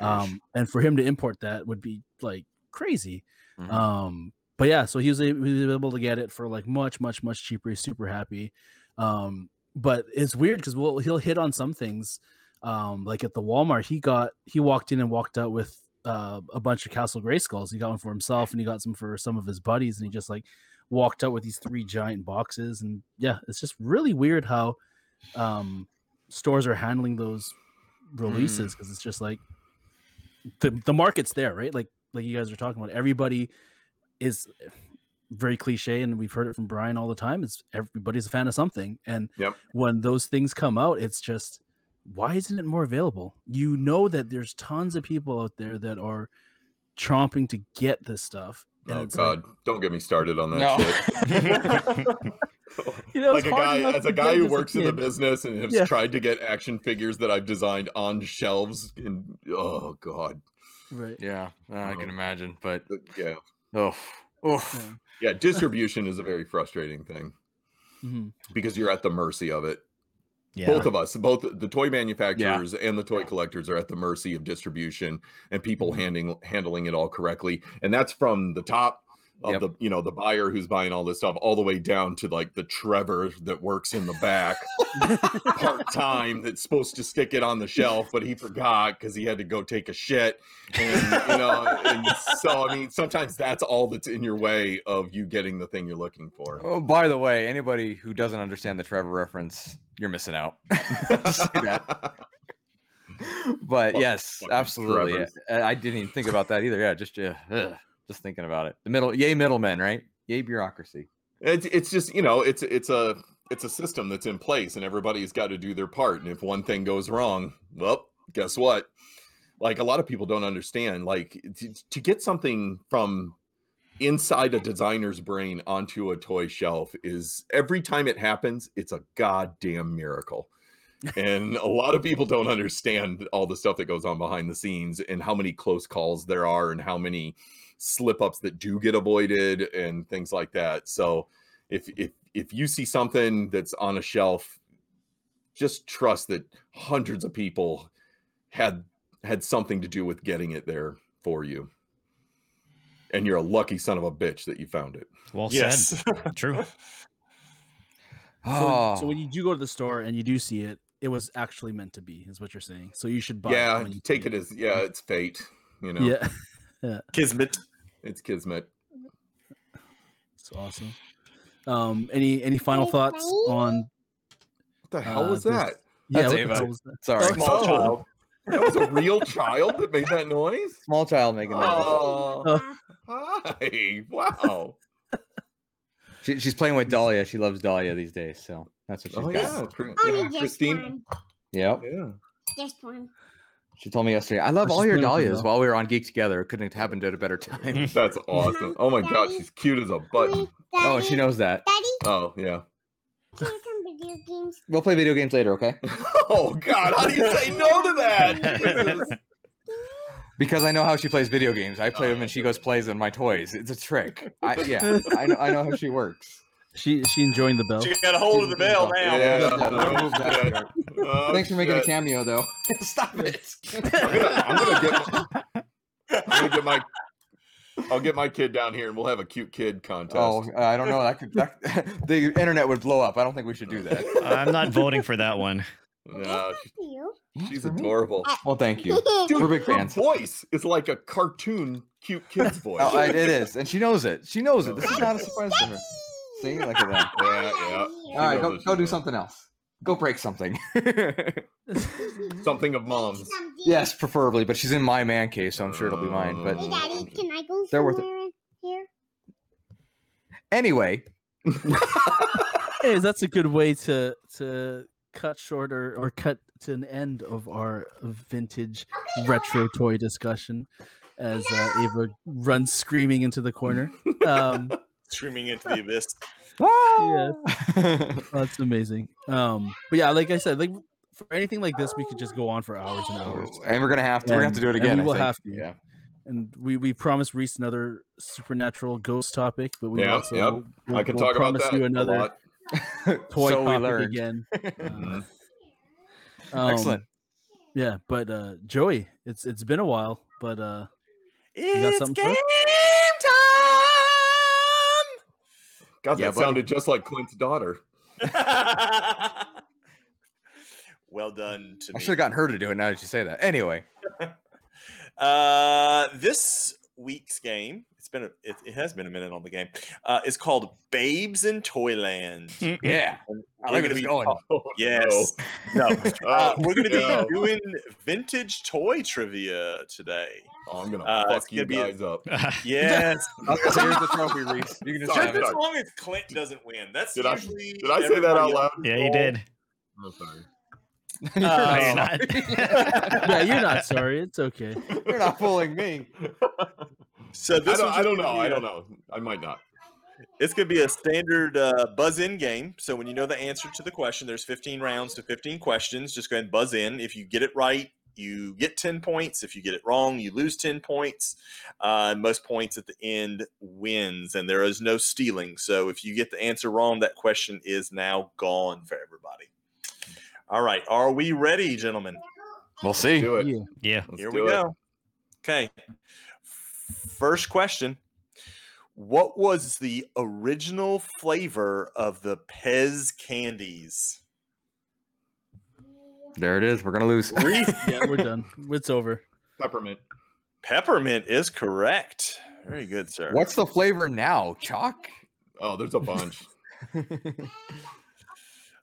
um and for him to import that would be like crazy. Mhm. um but yeah so he was, he was able to get it for like much much much cheaper. He's super happy. Um but it's weird because well he'll hit on some things um like at the walmart he got he walked in and walked out with uh, a bunch of Castle Grayskulls he got one for himself and he got some for some of his buddies and he just like walked out with these three giant boxes and yeah it's just really weird how um stores are handling those releases because it's just like the, the market's there right like like you guys are talking about. Everybody is very cliche, and we've heard it from Brian all the time. It's everybody's a fan of something, and Yep. when those things come out, it's just why isn't it more available? You know that there's tons of people out there that are chomping to get this stuff. Oh it's like, God! Don't get me started on that No. shit. you know, like a guy, as a guy who works in the business and has Yeah. tried to get action figures that I've designed on shelves, and oh God, right? Yeah, I can Oh. imagine. But But, yeah, oh, oof. Yeah. yeah. Distribution is a very frustrating thing Mhm. because you're at the mercy of it. Yeah. both of us both the toy manufacturers and the toy collectors are at the mercy of distribution and people Mm-hmm. handling handling it all correctly and that's from the top of Yep. the you know the buyer who's buying all this stuff all the way down to like the trevor that works in the back part-time that's supposed to stick it on the shelf but he forgot because he had to go take a shit and you know and so i mean sometimes that's all that's in your way of you getting the thing you're looking for Oh, by the way, anybody who doesn't understand the Trevor reference, you're missing out. Just say that. But Fuck- yes, fucking absolutely. I, I didn't even think about that either. Yeah, just uh, ugh, just thinking about it. The middle, yay middlemen, right? Yay bureaucracy. It's it's just you know it's it's a it's a system that's in place and everybody's got to do their part. And if one thing goes wrong, well, guess what? Like a lot of people don't understand. Like to, to get something from inside a designer's brain onto a toy shelf is every time it happens, it's a goddamn miracle. and a lot of people don't understand all the stuff that goes on behind the scenes and how many close calls there are and how many slip ups that do get avoided and things like that. So if if if you see something that's on a shelf, just trust that hundreds of people had had something to do with getting it there for you. And you're a lucky son of a bitch that you found it. Well yes. said. True. So, Oh, so ah. when you do go to the store and you do see it, it was actually meant to be, is what you're saying. So you should buy. yeah, it you take see it as yeah, it's fate. You know, Yeah, Kismet. it's kismet. it's awesome. Um, any any final Hey, thoughts buddy. on? What the hell Uh, was this- that? Yeah, That's what the was that? sorry. Oh, Small child. That was a real child that made that noise. Small child making that. noise. Oh, hi! Wow. She, she's playing with Dahlia. She loves Dahlia these days, so that's what she's Oh got. yeah, yeah, Christine. Yep. Yeah. Just one. She told me yesterday. I love Oh, all your Dahlias while we were on Geek Together. It couldn't have happened at a better time. That's awesome. Oh my god, she's cute as a button. oh, she knows that. Daddy, Oh yeah. play some video games. We'll play video games later, okay? Oh god, how do you say no to that? Because I know how she plays video games. I play oh, them and she goes plays in my toys. It's a trick. I, yeah, I know, I know how she works. She she enjoying the bell. She got a hold of the bell now. Yeah. Yeah, don't move that shit. there. Oh, Thanks for making a cameo, though. Stop it. I'm gonna, I'm gonna get my, I'm gonna get my I'll get my kid down here and we'll have a cute kid contest. Oh, uh, I don't know. That could that, the internet would blow up. I don't think we should do that. I'm not voting for that one. no, It's she- she's adorable. Well, thank you. Dude, We're big her fans. voice is like a cartoon cute kid's voice. Oh, I- it is, and she knows it. She knows it. This is not a surprise to her. See, look at that. Yeah, yeah. All right, go, go do something else. Go break something. Something of mom's. yes, preferably, but she's in my man cave, so I'm sure it'll be mine. But Hey, Daddy, can I go They're worth it. here? anyway, Hey, that's a good way to to cut short or, or cut to an end of our vintage retro toy discussion as uh, Ava runs screaming into the corner. Um, Screaming into the abyss. Yeah. that's amazing. Um, but yeah, like I said, like for anything like this, we could just go on for hours and hours. and we're gonna have to. We're gonna have to do it And- and again. we I will think. have to. Yeah. And we we promised Reis another supernatural ghost topic, but we Yep, also yep. we'll, I can we'll talk about promise that you a another lot. toy so we topic learned. again. Mhm. Um, Excellent. Yeah, but uh Joey, it's it's been a while, but uh you got something for us? God, Yeah, that buddy. sounded just like Clint's daughter. well done to I me. should have gotten her to do it. Now that you say that. Anyway, Uh, this week's game, it's It's been a, it, it has been a minute on the game. Uh, it's called Babes in Toyland. Yeah. I we're like gonna it's be going. Oh, Yes. No. Uh, Oh, we're going to no. be doing vintage toy trivia today. Oh, I'm gonna Uh, fuck you gonna be a- guys up. Yes. I was here's the trophy, Reis. You can just Sorry, have Just it. as long as Clint doesn't win. That's Did I- Did I say that out loud? else's yeah, you goal. did. Oh, sorry. You're No, not you're not. yeah, you're not sorry. It's okay. You're not fooling me. So I this don't, I don't know. be I a- don't know. I might not. It's going to be a standard uh, buzz in game. So when you know the answer to the question, there's 15 rounds to 15 questions. Just go ahead and buzz in. If you get it right, you get 10 points. If you get it wrong, you lose 10 points. Uh, most points at the end wins, and there is no stealing. So if you get the answer wrong, that question is now gone for everybody. All right. Are we ready, gentlemen? We'll see. Do it. Yeah. Yeah. Here we it. go. Okay. First question. What was the original flavor of the Pez candies? There it is. We're gonna lose. Reis, Yeah, we're done. It's over. Peppermint. Peppermint is correct. Very good, sir. What's the flavor now? Chalk. Oh, there's a bunch.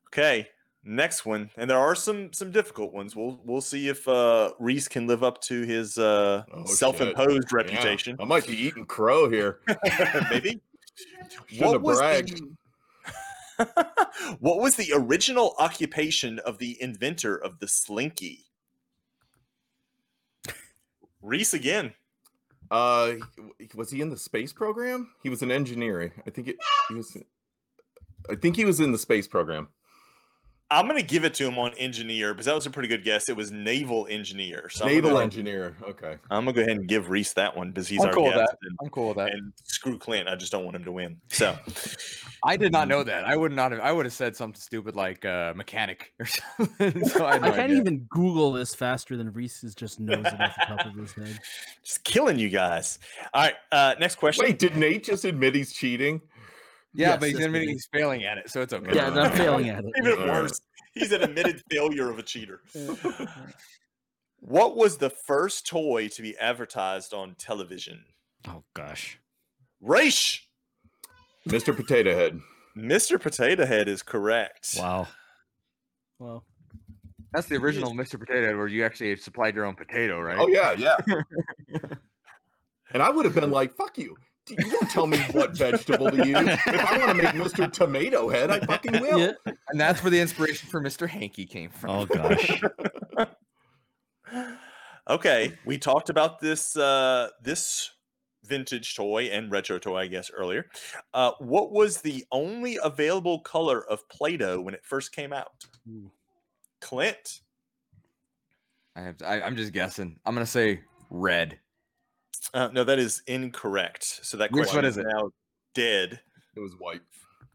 Okay. Next one, and there are some some difficult ones. We'll we'll see if uh, Reis can live up to his uh, Oh, self-imposed Yeah, reputation. I might be eating crow here. Maybe. Shouldn't have bragged. The, what was the original occupation of the inventor of the slinky? Reis again. Uh, was he in the space program? He was an engineer. I think it. He was. I think he was in the space program. I'm gonna give it to him on engineer because that was a pretty good guess. It was naval engineer. So Naval gonna, engineer. Okay. I'm gonna go ahead and give Reis that one because he's I'm our cool with that. And, I'm cool with that. and screw Clint. I just don't want him to win. So I did not know that. I would not have. I would have said something stupid like uh, mechanic or something. so I, had I can't idea. even Google this faster than Reis's just knows it off the top of his head. just killing you guys. All right. Uh, next question. Wait, did Nate just admit he's cheating? Yeah, Yes, but he's admitting he's failing at it, so it's okay. Yeah, I'm failing at it. Even worse. He's an admitted failure of a cheater. What was the first toy to be advertised on television? Oh gosh. Raish. Mr. Potato Head. Mr. Potato Head is correct. Wow. Well, That's the original Mr. Potato Head, where you actually supplied your own potato, right? Oh yeah, yeah. and I would have been like, "Fuck you! You don't tell me what vegetable to use. If I want to make Mr. Tomato Head, I fucking will." yeah. And that's where the inspiration for Mr. Hanky came from. Oh gosh. Okay, we talked about this uh, this vintage toy and retro toy, I guess, earlier. Uh, what was the only available color of Play-Doh when it first came out? Ooh. Clint. I have. I, I'm just guessing. I'm gonna say red. Uh, no, that is incorrect. So that Which question one is is it? now dead. It was white.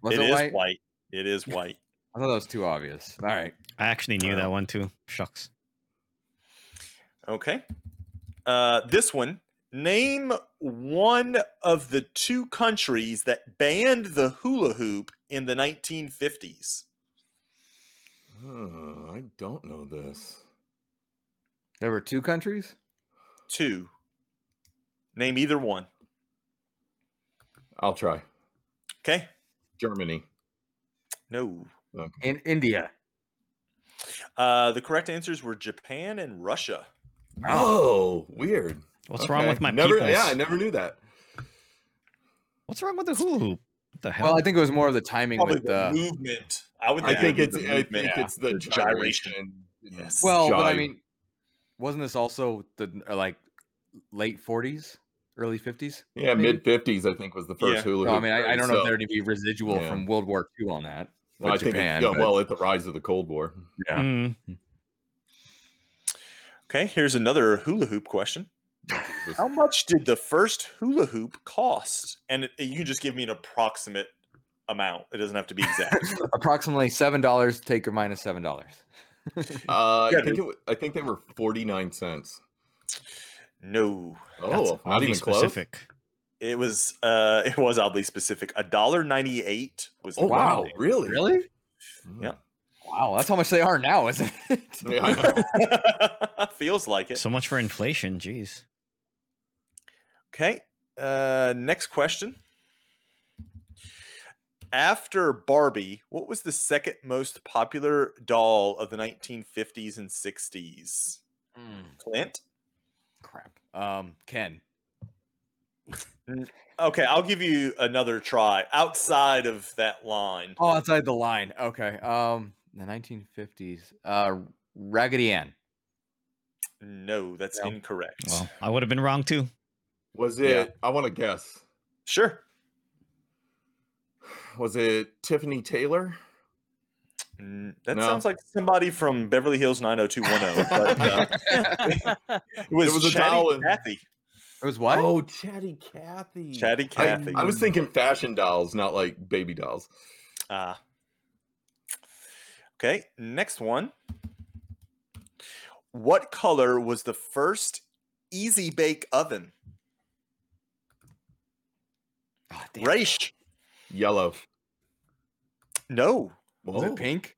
Was it it, is white? white. It is white. I thought that was too obvious. All right. I actually knew that one too. Shucks. Okay. Uh, this one. Name one of the two countries that banned the hula hoop in the 1950s. Oh, I don't know this. There were two countries. Two. Name either one. I'll try. Okay. Germany. No. In India. Uh, the correct answers were Japan and Russia. Oh, weird. What's wrong with my never? peoples? Yeah, I never knew that. What's wrong with the hula hoop? The hell? Well, I think it was more of the timing Probably with the the. movement. I would I think it's. the I movement, think yeah. it's the, gyration. gyration. Yes. Well, but I mean, wasn't this also the like late 40s, early 50s? Yeah, mid fifties. I think was the first Yeah. hula. No, I mean, I, I don't know if there'd be residual yeah. from World War II on that. Well, I with think. it- Japan, yeah, but- well, at the rise of the Cold War. Yeah. Mm, Okay, here's another hula hoop question. How much did the first hula hoop cost? And it, you can just give me an approximate amount. It doesn't have to be exact. Approximately seven dollars. Take or minus seven dollars. Uh, Yeah, I think it, I think they were forty nine cents. No. Oh, that's not oddly even close. specific. It was uh it was oddly specific. A dollar ninety eight was the Oh wow, value. really? Really? Mm. Yeah. Wow, that's how much they are now, isn't it? Yeah, Feels like it. So much for inflation. Jeez. Okay. Uh, next question. After Barbie, what was the second most popular doll of the 1950s and 60s? Mm, Clint? Crap. Um, Ken. Okay, I'll give you another try outside of that line. Oh, outside the line. Okay. Um, the 1950s. Uh, Raggedy Ann. No, that's No. incorrect. Well, I would have been wrong too. Was it? Yeah. I want to guess. Sure. Was it Tiffany Taylor? Mm, That No. sounds like somebody from Beverly Hills 90210. but, uh, it was, It was a Chatty doll Cathy. It was what? Oh, Chatty Cathy. Chatty I, Cathy. I was thinking fashion dolls, not like baby dolls. Ah. okay, next one. What color was the first easy bake oven? Oh. Raish. Yellow. No. Was Oh, it pink?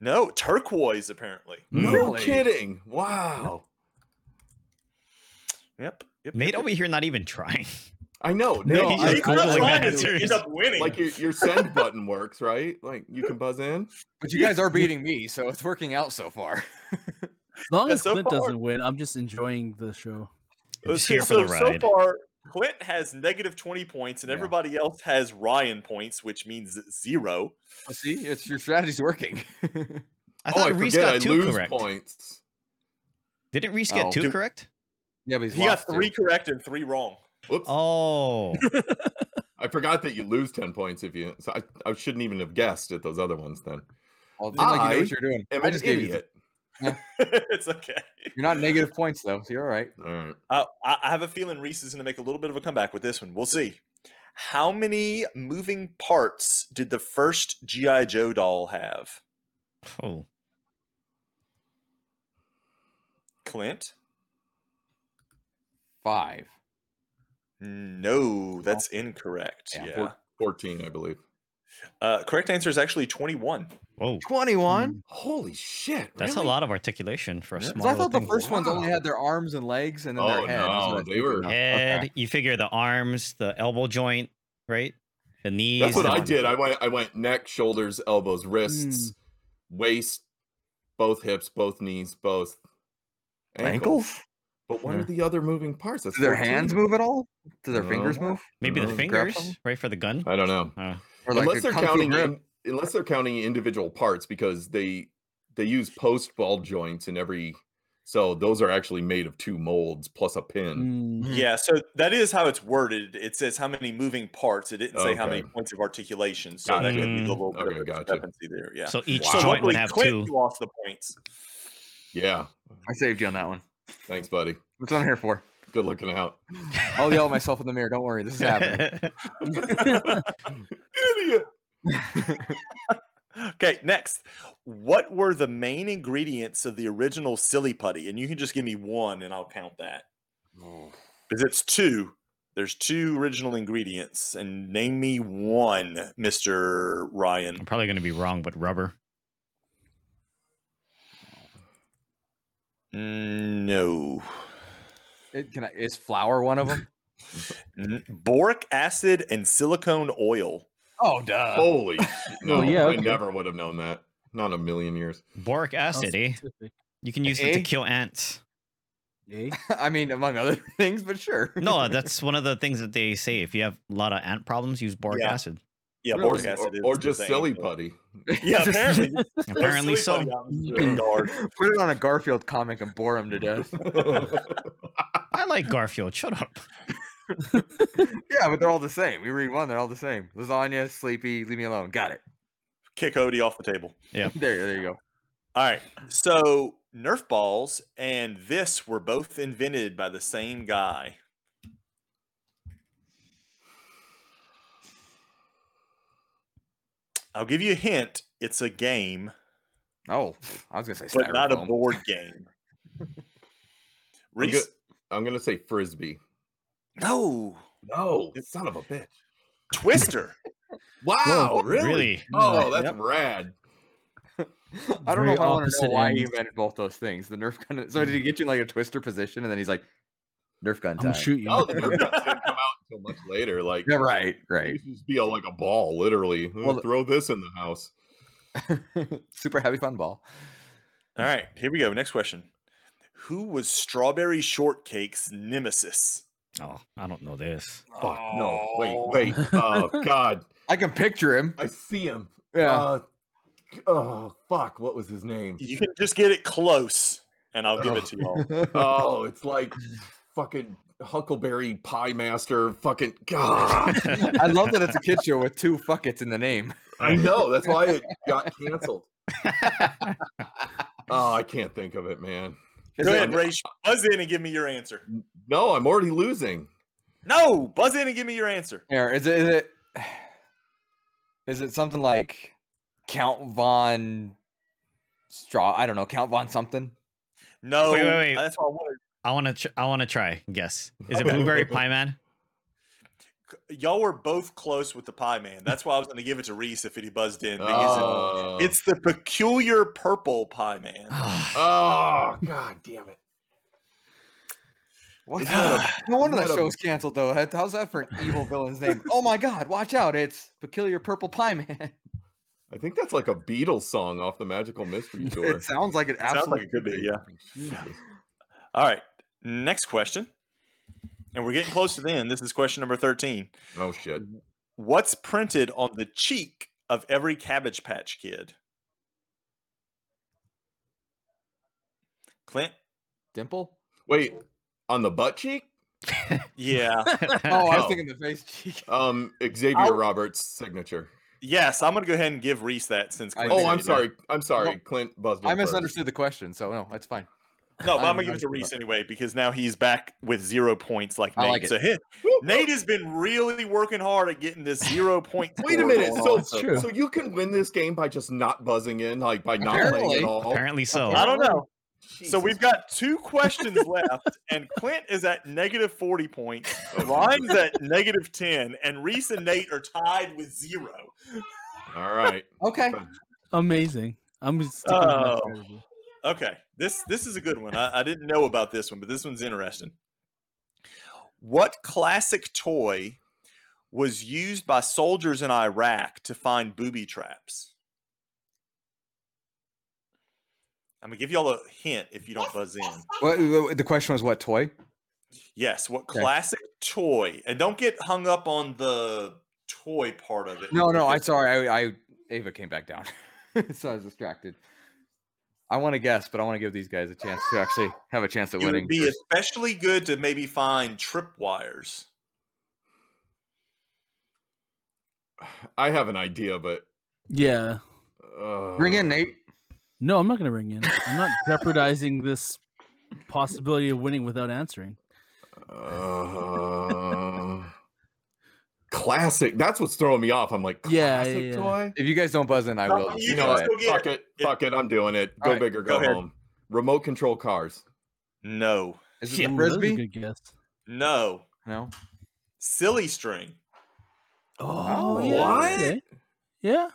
No, turquoise apparently. No Really? kidding. Wow. Yep. yep Nate yep, over here not even trying. I know. No, Nate, I- I Not really trying to to. end up winning. like your, your send button works, right? Like you can buzz in. But you guys are beating me, so it's working out so far. As long as so Clint far- doesn't win, I'm just enjoying the show. Just so, here for the ride. so far, Clint has negative 20 points, and Yeah. everybody else has Ryan points, which means zero. Well, See, it's your strategy's working. I oh, thought I Reis forget. I got two lose correct. points. Didn't Reis get Oh. two correct? yeah, but he's He got lost two. three correct and three wrong. Whoops. Oh, I forgot that you lose 10 points if you. So I, I shouldn't even have guessed at those other ones then. Well, it seems like you know what you're doing. I'm I just gave you. Idiot. it's okay. You're not negative points though, so you're all right. All right. Uh, I I have a feeling Reis is going to make a little bit of a comeback with this one. We'll see. How many moving parts did the first GI Joe doll have? oh, Clint? Five. No, that's incorrect. Yeah, Yeah. Four- 14, I believe. Uh, correct answer is actually 21. whoa. Twenty-one. Holy shit. That's really? a lot of articulation for a Yeah. 'Cause small. I thought the thing. first ones only had their arms and legs, and then Oh, their head. That's no, what they were- head. Okay. You figure the arms, the elbow joint, right? The knees. That's what and- I did. I went I went neck, shoulders, elbows, wrists, waist, both hips, both knees, both ankles. Ankles? But what Yeah. are the other moving parts? That's Do their 14. hands move at all? Do their fingers move? Maybe the Uh, fingers, right, for the gun. I don't know. Uh, Or like unless a they're counting in, unless they're counting individual parts because they they use post ball joints in every so those are actually made of two molds plus a pin. Mm, Yeah, so that is how it's worded. It says how many moving parts. It didn't say how many points of articulation. So that could be Gotcha. a little bit Okay, of a gotcha. discrepancy there. Yeah. So each Wow. Joint luckily, would have Clint, two. you lost the points. Yeah. I saved you on that one. Thanks, buddy. That's what I'm here for. Good looking out. I'll yell at myself in the mirror. Don't worry, this is happening. Idiot. Okay, next. What were the main ingredients of the original Silly Putty? And you can just give me one and I'll count that. Because it's two. There's two original ingredients. And name me one, Mr. Ryan. I'm probably going to be wrong, but rubber. Mm, No. It, can I, is flour one of them? Boric acid and silicone oil. Oh, duh. Holy shit. No, yeah, I okay. never would have known that. Not in a million years. Boric acid, eh? You can use it to kill ants. Eh? I mean, among other things, but sure. No, that's one of the things that they say. If you have a lot of ant problems, use boric Yeah. acid. Yeah, Really? boric Or, acid. is or just thing, silly but- putty. Yeah, apparently. Apparently so. putty out in the You can- yard. Put it on a Garfield comic and bore him to death. I like Garfield. Shut up. yeah, but they're all the same. We read one, they're all the same. Lasagna, sleepy, leave me alone. Got it. Kick Odie off the table. Yeah. there, there you go. All right. So Nerf balls and this were both invented by the same guy. I'll give you a hint. It's a game, Oh, I was gonna say but not a board game. Reese? I'm gonna say frisbee. No. No, son of a bitch. Twister. Wow, really? Really? Oh, that's Yep. rad. I don't know if I want to know why he ends. invented both those things. The Nerf gun. So did he get you in like a twister position, and then he's like, Nerf gun I'm time. shoot you. Oh, the Nerf guns didn't come out so much later. Like, Yeah, right, right. used to just be a, like a ball, literally. Uh, Well, throw this in the house. Super heavy fun ball. All right, here we go. Next question. Who was Strawberry Shortcake's nemesis? Oh, I don't know this. Fuck, no, wait, Oh. wait. Oh, God. I can picture him. I see him. Yeah. Uh, oh, fuck. What was his name? You can just get it close, and I'll give it to y'all. Oh, it's like fucking Huckleberry Pie Master. Fucking God. I love that it's a kid show with two fuckets in the name. I know. That's why it got canceled. Oh, I can't think of it, man. Is Go ahead, Ray. Buzz in and give me your answer. No, I'm already losing. No, buzz in and give me your answer. Here, is it is it is it something like Count Von Straw? I don't know, Count Von something. No, Wait, wait, wait. that's what I wanted. I want to. Ch- I want to try. Guess. Is it Blueberry Pie Man? Y'all were both close with the pie man. That's why I was going to give it to Reis if he buzzed in. Because it- Oh, it's the peculiar purple pie man. oh, ah. God damn it. What's Isn't that that? No wonder isn't that that a- canceled though. How's that for an evil villain's name? Oh my god, watch out, it's Peculiar Purple Pie Man. I think that's like a Beatles song off the Magical Mystery Tour. It sounds like it Sounds absolutely like it could be, yeah. All right, next question. And we're getting close to the end. This is question number 13. Oh, shit. What's printed on the cheek of every Cabbage Patch Kid? Clint? Dimple? Wait, on the butt cheek? Yeah. Oh, I was Oh. thinking the face cheek. Um, Xavier I'll- Roberts' signature. yes, I'm going to go ahead and give Reis that since Clint Oh, I'm it. sorry. I'm sorry. No. Clint buzzed in I first. misunderstood the question, so no, that's fine. No, but I'm I'm- gonna give it to Reis anyway because now he's back with zero points like I Nate. like. So hey, Nate has been really working hard at getting this zero point. Wait a minute. going So, so you can win this game by just not buzzing in, like by not playing Apparently. at all. Apparently so. I don't know. So we've got two questions left, and Clint is at negative 40 points. Ryan's at negative 10, and Reis and Nate are tied with zero. All right. Okay. Amazing. I'm just sticking with my Oh. Okay, this this is a good one. I, I didn't know about this one, but this one's interesting. What classic toy was used by soldiers in Iraq to find booby traps? I'm gonna give y'all a hint if you don't buzz in. What, the question was what toy? Yes, what Okay. classic toy? And don't get hung up on the toy part of it. No, no, I because sorry, I, I Ava came back down, so I was distracted. I want to guess, but I want to give these guys a chance to actually have a chance at winning. it winning. would be especially good to maybe find tripwires. I have an idea, but Yeah. uh, Bring in Nate. No, I'm not going to ring in. I'm not jeopardizing this possibility of winning without answering. Uh, classic. That's what's throwing me off. I'm like, Yeah, classic yeah, yeah. toy. If you guys don't buzz in, I will. you You know Go what? get Fuck it. it. It- Fuck it. I'm doing it. Go Alright, big or go go, home. Remote control cars. No, Is it Yeah. the Ooh, that a frisbee? good guess. no, No. silly string. Oh, oh, yeah, what? okay. Yeah.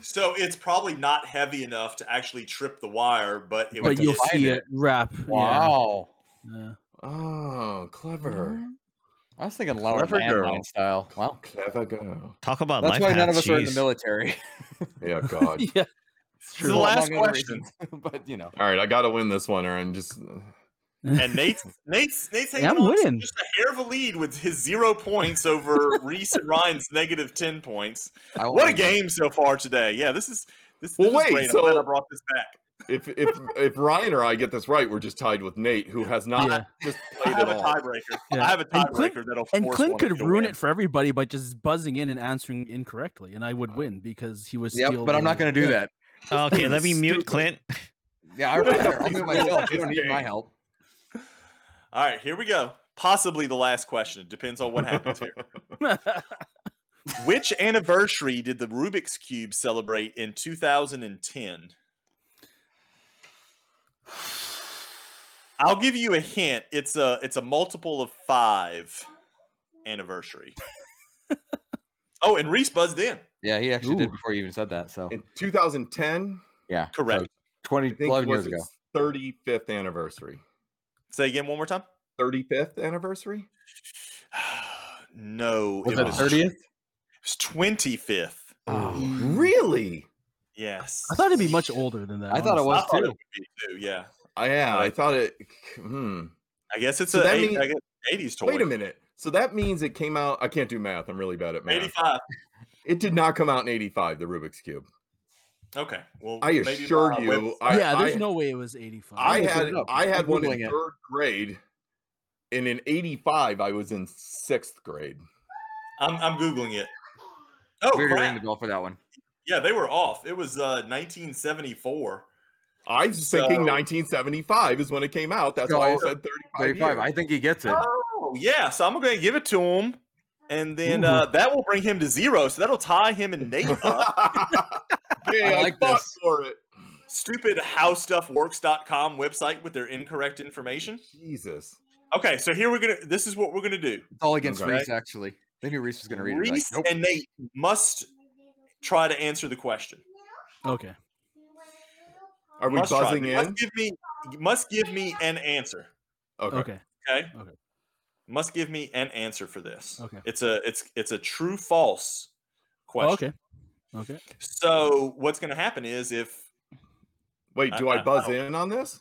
So it's probably not heavy enough to actually trip the wire, but it But would you'll see it wrap. Wow. yeah. Oh, clever. I was thinking lower Clever girl. style. Wow. Clever girl. Talk about life. That's life why none of us are in the jeez. military. Yeah, God. yeah. This is the last among other question. reasons, but you know. All right, I got to win this one, or I'm just. Uh. And Nate's Nate's Nate's hanging Yeah, I'm on to winning. just a hair of a lead with his zero points over Reis and Ryan's negative ten points. I What a won't- game so far today! Yeah, this is this, Well, is wait, great. I'm glad I brought this back. If if if Ryan or I get this right, we're just tied with Nate, who has not Yeah. just I played have it a all. tiebreaker. Yeah. I have a And Clint- tiebreaker that'll And Clint could ruin win. it for everybody by just buzzing in and answering incorrectly, and I would uh, win because he was. Yep, still but I'm not going to do that. Okay, let me mute Clint. Yeah, I already I'll do it myself. You don't need my help. All right, here we go. Possibly the last question. It depends on what happens here. Which anniversary did the Rubik's Cube celebrate in 2010? I'll give you a hint. It's a it's a multiple of five anniversary. oh, and Reis buzzed in. Yeah, he actually did before you even said that. So In 2010, yeah, Correct. so 20, 11 years ago. 35th anniversary. Say again one more time. 35th anniversary? no, Was it it was thirtieth? It's twenty fifth. Oh, Really? Yes, I thought it'd be much older than that. I thought it was I thought it too. would be too. Yeah, I yeah, I thought it. Hmm. I guess it's So a eight, mean- I guess 80s toy. Wait a minute. So that means it came out. I can't do math. I'm really bad at math. 85. It did not come out in '85. The Rubik's cube. Okay. Well, I maybe assure you, I- yeah, there's I- no way it was 85. I looking had. I had I'm one in it. third grade, and in '85 I was in sixth grade. I'm, I'm googling it. Oh we're rang crap! the bell for that one. Yeah, they were off. It was uh, 1974. I was thinking 1975 is when it came out. That's So why I I- said 35. Thirty-five. years. I think he gets it. Oh yeah, so I'm going to give it to him, and then Ooh. uh, that will bring him to zero. So that'll tie him and Nate up. yeah, I I, like fought this. for it. Stupid howstuffworks.com website with their incorrect information. Jesus. Okay, so here we're gonna. This is what we're gonna do. It's all against Okay. Reis, actually. They knew Reis was going to read it. Reis Like, nope. and Nate must try to answer the question. Okay. Are we Must buzzing You in? Must give me. Must give me an answer. Okay. Okay. Okay. Okay. Must give me an answer for this. Okay. It's a it's it's a true false oh, question. Oh, okay. Okay. So what's going to happen is if Wait, do I- I I buzz don't- in on this?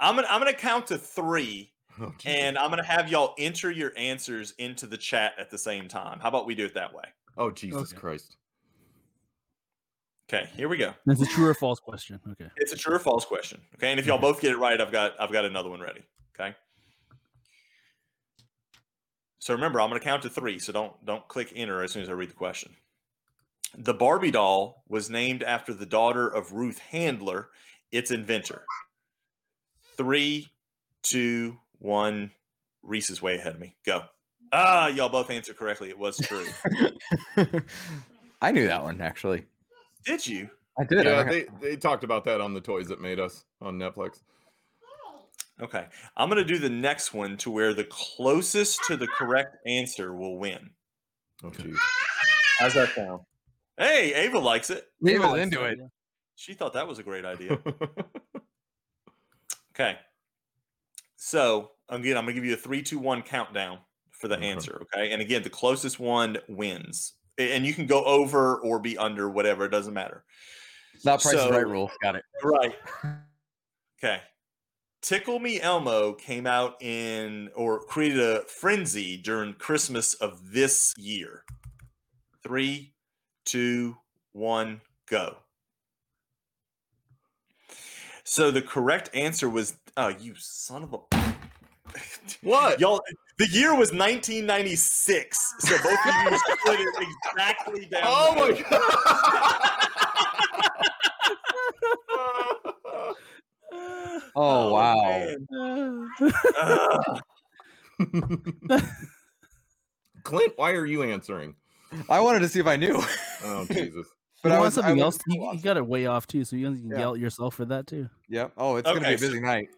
I'm gonna I'm gonna count to three, Oh, and I'm gonna have y'all enter your answers into the chat at the same time. How about we do it that way? oh Jesus Okay. Christ. Okay, here we go. That's a true or false question. Okay. It's a true or false question. Okay, and if y'all both get it right, I've got I've got another one ready. Okay. So remember, I'm going to count to three. So don't don't click enter as soon as I read the question. The Barbie doll was named after the daughter of Ruth Handler, its inventor. Three, two, one. Reis is way ahead of me. Go. Ah, y'all both answered correctly. It was true. I knew that one actually. Did you? I did. Yeah, don't they, they talked about that on the Toys That Made Us on Netflix. Okay. I'm going to do the next one to where the closest to the correct answer will win. Oh, jeez. How's that sound? Hey, Ava likes it. He was Likes into that, it. She thought that was a great idea. Okay. So again, I'm gonna give you a three, two, one countdown for the Okay. answer. Okay. And again, the closest one wins. And you can go over or be under, whatever, it doesn't matter. Not Price is So- Right rule. Got it. Right. Okay. Tickle Me Elmo came out in or created a frenzy during Christmas of this year. Three, two, one, go. So the correct answer was oh you son of a what? y'all the year was 1996. So both of you split it exactly down. Oh my middle. god! Oh, oh, wow. Clint, why are you answering? I wanted to see if I knew. Oh Jesus! but you I want was something I else? was- You, you got it way off too, so you can Yeah. yell at yourself for that too. Yep. Oh, it's gonna be Okay, a so- busy night.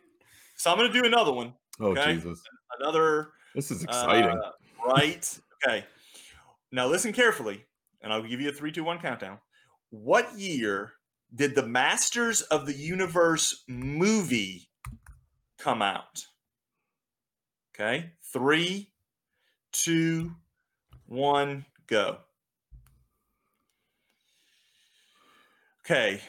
so I'm gonna do another one. Oh Okay. Jesus! Another This is exciting. Uh, right. Okay. Now listen carefully, and I'll give you a three, two, one countdown. What year did the Masters of the Universe movie come out? Okay. Three, two, one, go. Okay.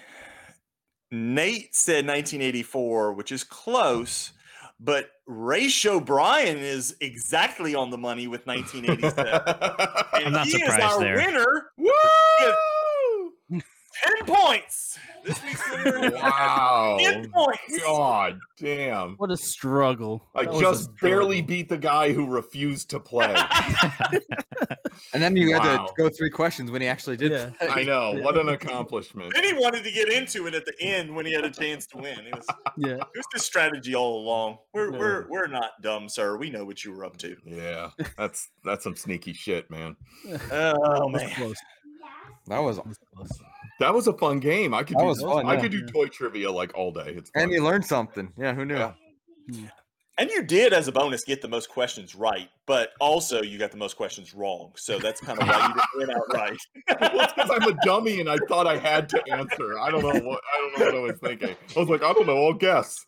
Nate said 1984, which is close, but Ray O'Brien is exactly on the money with 1987. and I'm not he is our there. winner. Woo! 10 points. This week's winner Wow! points. God damn! What a struggle! I That was a just barely struggle. beat the guy who refused to play. And then you had to go three questions when he actually did. Yeah. play. I know. What an accomplishment. Then he wanted to get into it at the end when he had a chance to win. It was, Yeah. it was just strategy all along. We're, Yeah. we're, we're not dumb, sir. We know what you were up to. Yeah, that's that's some sneaky shit, man. Oh, That was man. close. That was. That was close. That was a fun game. I could That do was fun, I yeah. could do toy trivia like all day. It's fun. And you learned something. Yeah. Who knew? Yeah. And you did, as a bonus, get the most questions right, but also you got the most questions wrong. So that's kind of why you didn't win outright. well, it's because I'm a dummy and I thought I had to answer. I don't know what I don't know what I was thinking. I was like, I don't know. I'll guess.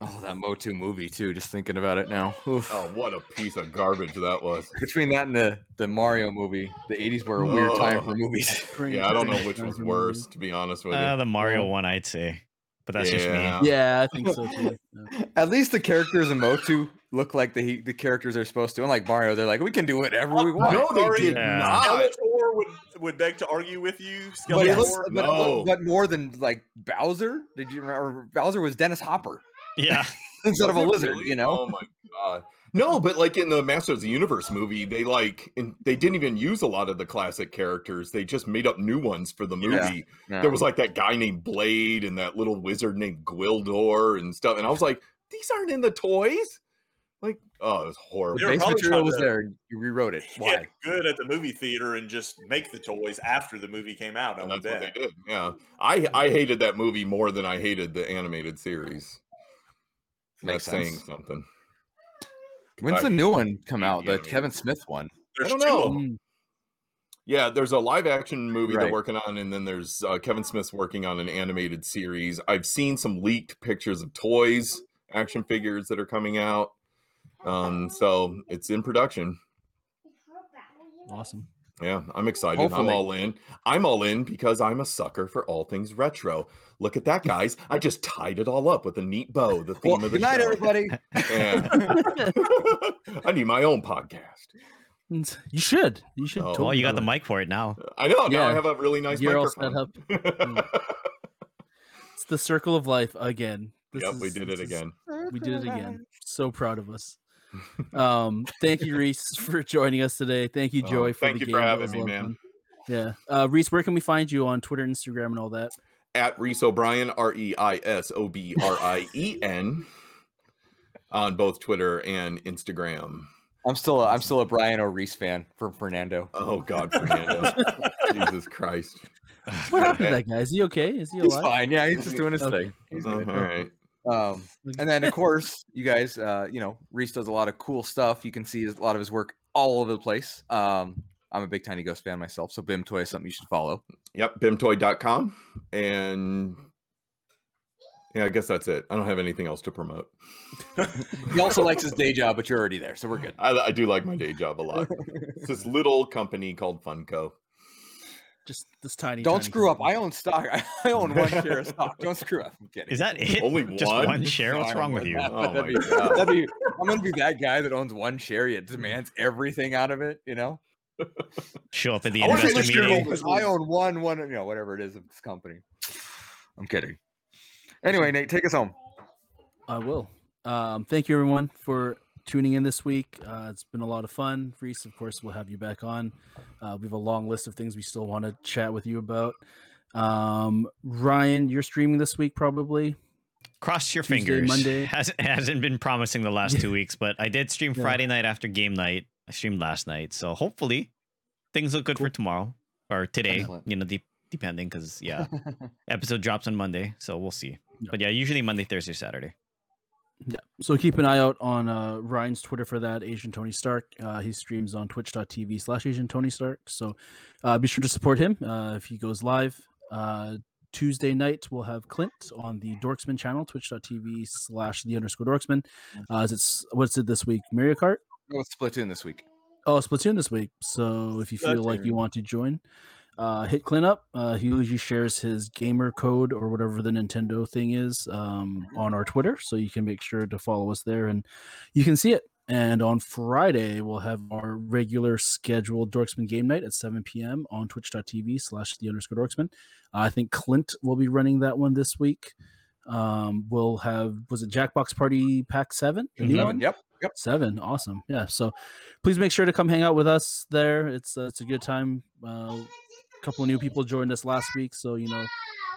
Oh, that Motu movie too. Just thinking about it now. Oof. Oh, what a piece of garbage that was. Between that and the the Mario movie, the '80s were a weird time for Oh. movies. Yeah, I don't know which was worse, to be honest with you. Uh, the Mario one, I'd say, but that's just me. Yeah. Yeah, I think so too. Yeah. At least the characters in Motu look like the the characters they're supposed to. Unlike Mario, they're like, we can do whatever we want. no, they Sorry. did Yeah. not. Skeletor would, would beg to argue with you. But, it Skeletor. looks, but, but more than like Bowser. Did you remember? Bowser was Dennis Hopper Yeah, instead of a Was it lizard. really? You know. Oh my god. No, but like in the Masters of the Universe movie, they like in, they didn't even use a lot of the classic characters. They just made up new ones for the Yeah. movie. No. There was like that guy named Blade and that little wizard named Gwildor and stuff. And I was like, these aren't in the toys. Like, oh, it was horrible. They were base material was to there. You rewrote it. Why? get good at the movie theater and just make the toys after the movie came out. I And would that's what they did. Yeah, I I hated that movie more than I hated the animated series. Makes That's saying something. When's I the new one come hate out? The animated. Kevin Smith one. There's don't two know. of 'em. Yeah, there's a live action movie they're working on, and then there's uh, Kevin Smith's working on an animated series. I've seen some leaked pictures of toys, action figures that are coming out. Um, so it's in production. awesome. Yeah, I'm excited. I'm all in. I'm all in because I'm a sucker for all things retro. Look at that, guys! I just tied it all up with a neat bow. The theme Well, of the good night, show. everybody. I need my own podcast. You should. You should. Oh, well, totally you got the mic for it now. I know. Now I have a really nice You're all set up. It's the circle of life again. This yep, we did it it is- again. We did it again. So proud of us. Um, thank you, Reis, for joining us today. Thank you, Oh, Joy, for thank the you for game. That having me, man. fun. Yeah, uh, Reis, where can we find you on Twitter, Instagram, and all that? At Reis O'Brien, R E I S O B R I E N, on both Twitter and Instagram. I'm still a, I'm still a Brian O'Reis fan from Fernando. Oh God, Fernando. Jesus Christ. What happened to that guy? Is he okay? Is he alive? He's alive? fine. Yeah, he's just doing his Okay. thing. He's Uh, good. all right. Um, and then of course, you guys, uh, you know, Reese does a lot of cool stuff. You can see his- a lot of his work all over the place. Um, I'm a big Tiny Ghost fan myself, so Bimtoy is something you should follow. Yep, bimtoy.com. And yeah, I guess that's it. I don't have anything else to promote. He also likes his day job, but you're already there, so we're good. I, I do like my day job a lot. It's this little company called Funko. Just this tiny. Don't tiny screw up. I own stock. I own one share of stock. Don't screw up. I'm kidding. Is that it? Only Just one? one share? What's wrong with you? Oh that'd my be- God. that'd be- I'm gonna be that guy that owns one share yet demands everything out of it. You know, Show up at the I want investor the meeting. shareholders. I own one, one, you know, whatever it is of this company. I'm kidding. Anyway, Nate, take us home. I will. Um, thank you, everyone, for tuning in this week. Uh, it's been a lot of fun. Reis, of course, we'll have you back on. Uh, we have a long list of things we still want to chat with you about. Um, Ryan, you're streaming this week, probably. Cross your Tuesday, fingers. Monday. Has, hasn't been promising the last two weeks, but I did stream Yeah. Friday night after game night. I streamed last night, so hopefully things look good Cool. for tomorrow or today. Excellent. You know, de- depending because yeah, episode drops on Monday, so we'll see. Yeah. But yeah, usually Monday, Thursday, Saturday. Yeah. So keep an eye out on uh, Ryan's Twitter for that, Asian Tony Stark. Uh, he streams on twitch.tv slash Asian Tony Stark. So uh, be sure to support him uh, if he goes live. Uh, Tuesday night, we'll have Clint on the Dorksmen channel, twitch.tv slash the underscore Dorksmen. Uh, is it's, what's it this week? Mario Kart? Go with Splatoon this week. Oh, Splatoon this week. So if you feel like you want to join, uh, hit Clint up. Uh, he usually shares his gamer code or whatever the Nintendo thing is um, on our Twitter, so you can make sure to follow us there and you can see it. And on Friday, we'll have our regular scheduled Dorksmen game night at 7 p.m. on twitch.tv slash the underscore Dorksmen. I think Clint will be running that one this week. Um, we'll have, was it Jackbox Party Pack 7? The new Seven, one? Yep. Yep. Seven, awesome. Yeah, so please make sure to come hang out with us there. It's uh, it's a good time. Uh, a couple of new people joined us last week, so you know,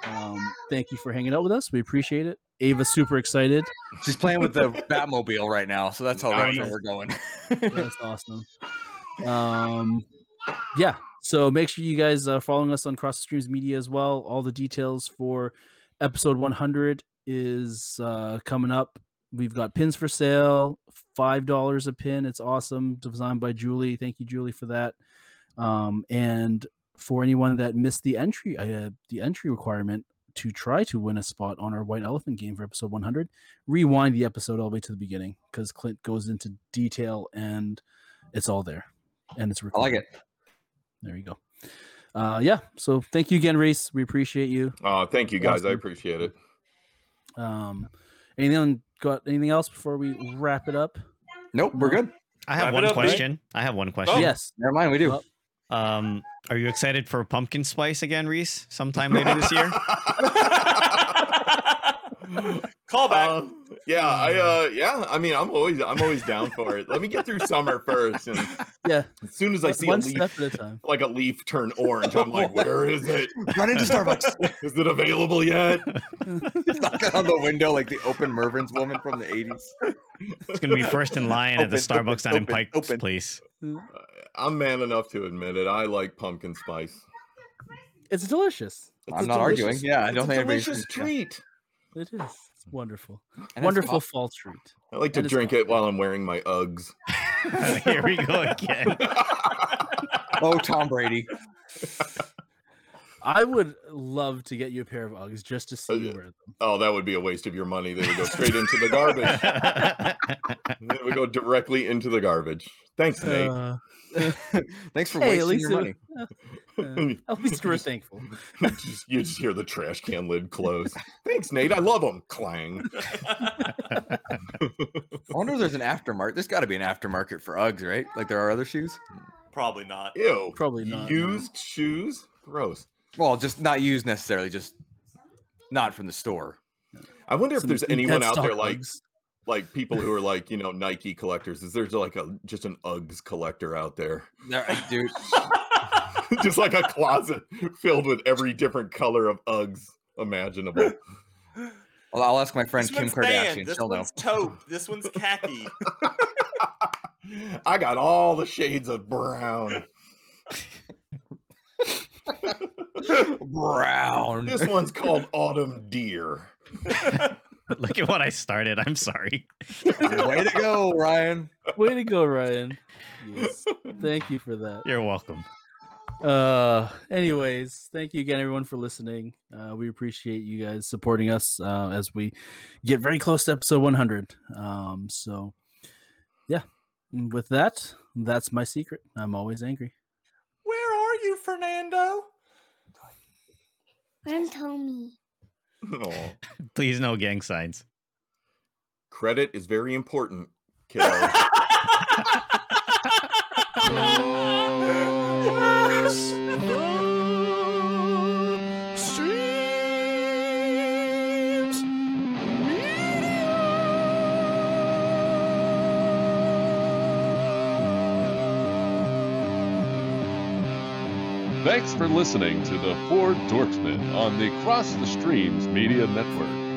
um, thank you for hanging out with us. We appreciate it. Ava's super excited. She's playing with the Batmobile right now, so that's how Nice. retro we're going. That's awesome. Um, yeah. So make sure you guys are following us on Cross the Streams Media as well. All the details for episode 100 is uh, coming up. We've got pins for sale, five dollars a pin. It's awesome, designed by Julie. Thank you, Julie, for that. Um, and for anyone that missed the entry, uh, the entry requirement, to try to win a spot on our White Elephant game for episode 100, rewind the episode all the way to the beginning because Clint goes into detail and it's all there and it's I recorded. like it. There you go. Uh, yeah. So thank you again, Reis. We appreciate you. Oh, thank you guys. I appreciate it. Um, anything got anything else before we wrap it up? Nope, we're good. I have Wrap one up, Nate. question. I have one question. Yes. Never mind, we do. Well, Um, are you excited for pumpkin spice again, Reis? Sometime later this year? Call back. Um, yeah, I uh yeah, I mean I'm always I'm always down for it. Let me get through summer first and Yeah. as soon as I see a leaf at a time. like a leaf turn orange, I'm like, where is it? Run into Starbucks. Is it available yet? Knock on the window like the open Mervyn's woman from the 80s. It's gonna be first in line at the Open, open, Starbucks down in open, Pike open. Place. I'm man enough to admit it. I like pumpkin spice. It's delicious. It's I'm a not arguing. Yeah, I don't a think anybody's- delicious yeah. treat. It is. It's wonderful. And Wonderful pop- fall treat. I like to That is drink it while I'm wearing my Uggs. Here we go again. Oh, Tom Brady. I would love to get you a pair of Uggs just to see Oh, you wear them. oh, that would be a waste of your money. They would go straight into the garbage. They would go directly into the garbage. Thanks, Nate. Uh, Thanks for hey, wasting your it- money. Uh, at least we're thankful. you, just, you just hear the trash can lid close. Thanks, Nate. I love them. Clang. I wonder if there's an aftermarket. There's got to be an aftermarket for Uggs, right? Like there are other shoes. Probably not. Ew. Probably not. no. Used shoes? Gross. Well, just not used necessarily, just not from the store. I wonder if Some there's anyone out there stock like Uggs. like people who are like you know Nike collectors. Is there's like a just an Uggs collector out there? There- Dude, just like a closet filled with every different color of Uggs imaginable. well, I'll ask my friend This Kim Kardashian. tan. This She'll know. one's taupe. This one's khaki. I got all the shades of brown. Brown. This one's called Autumn Deer. Look at what I started. I'm sorry. Way to go, Ryan. Way to go, Ryan. Yes. Thank you for that. You're welcome. Uh, anyways, thank you again, everyone, for listening. Uh, we appreciate you guys supporting us uh, as we get very close to episode 100. Um, so, yeah, and with that, that's my secret. I'm always angry. Where are you, Fernando? Run, Tommy. Aw. Please no gang signs. Credit is very important, kiddo. Thanks for listening to the Four Dorksmen on the Cross the Streams Media Network.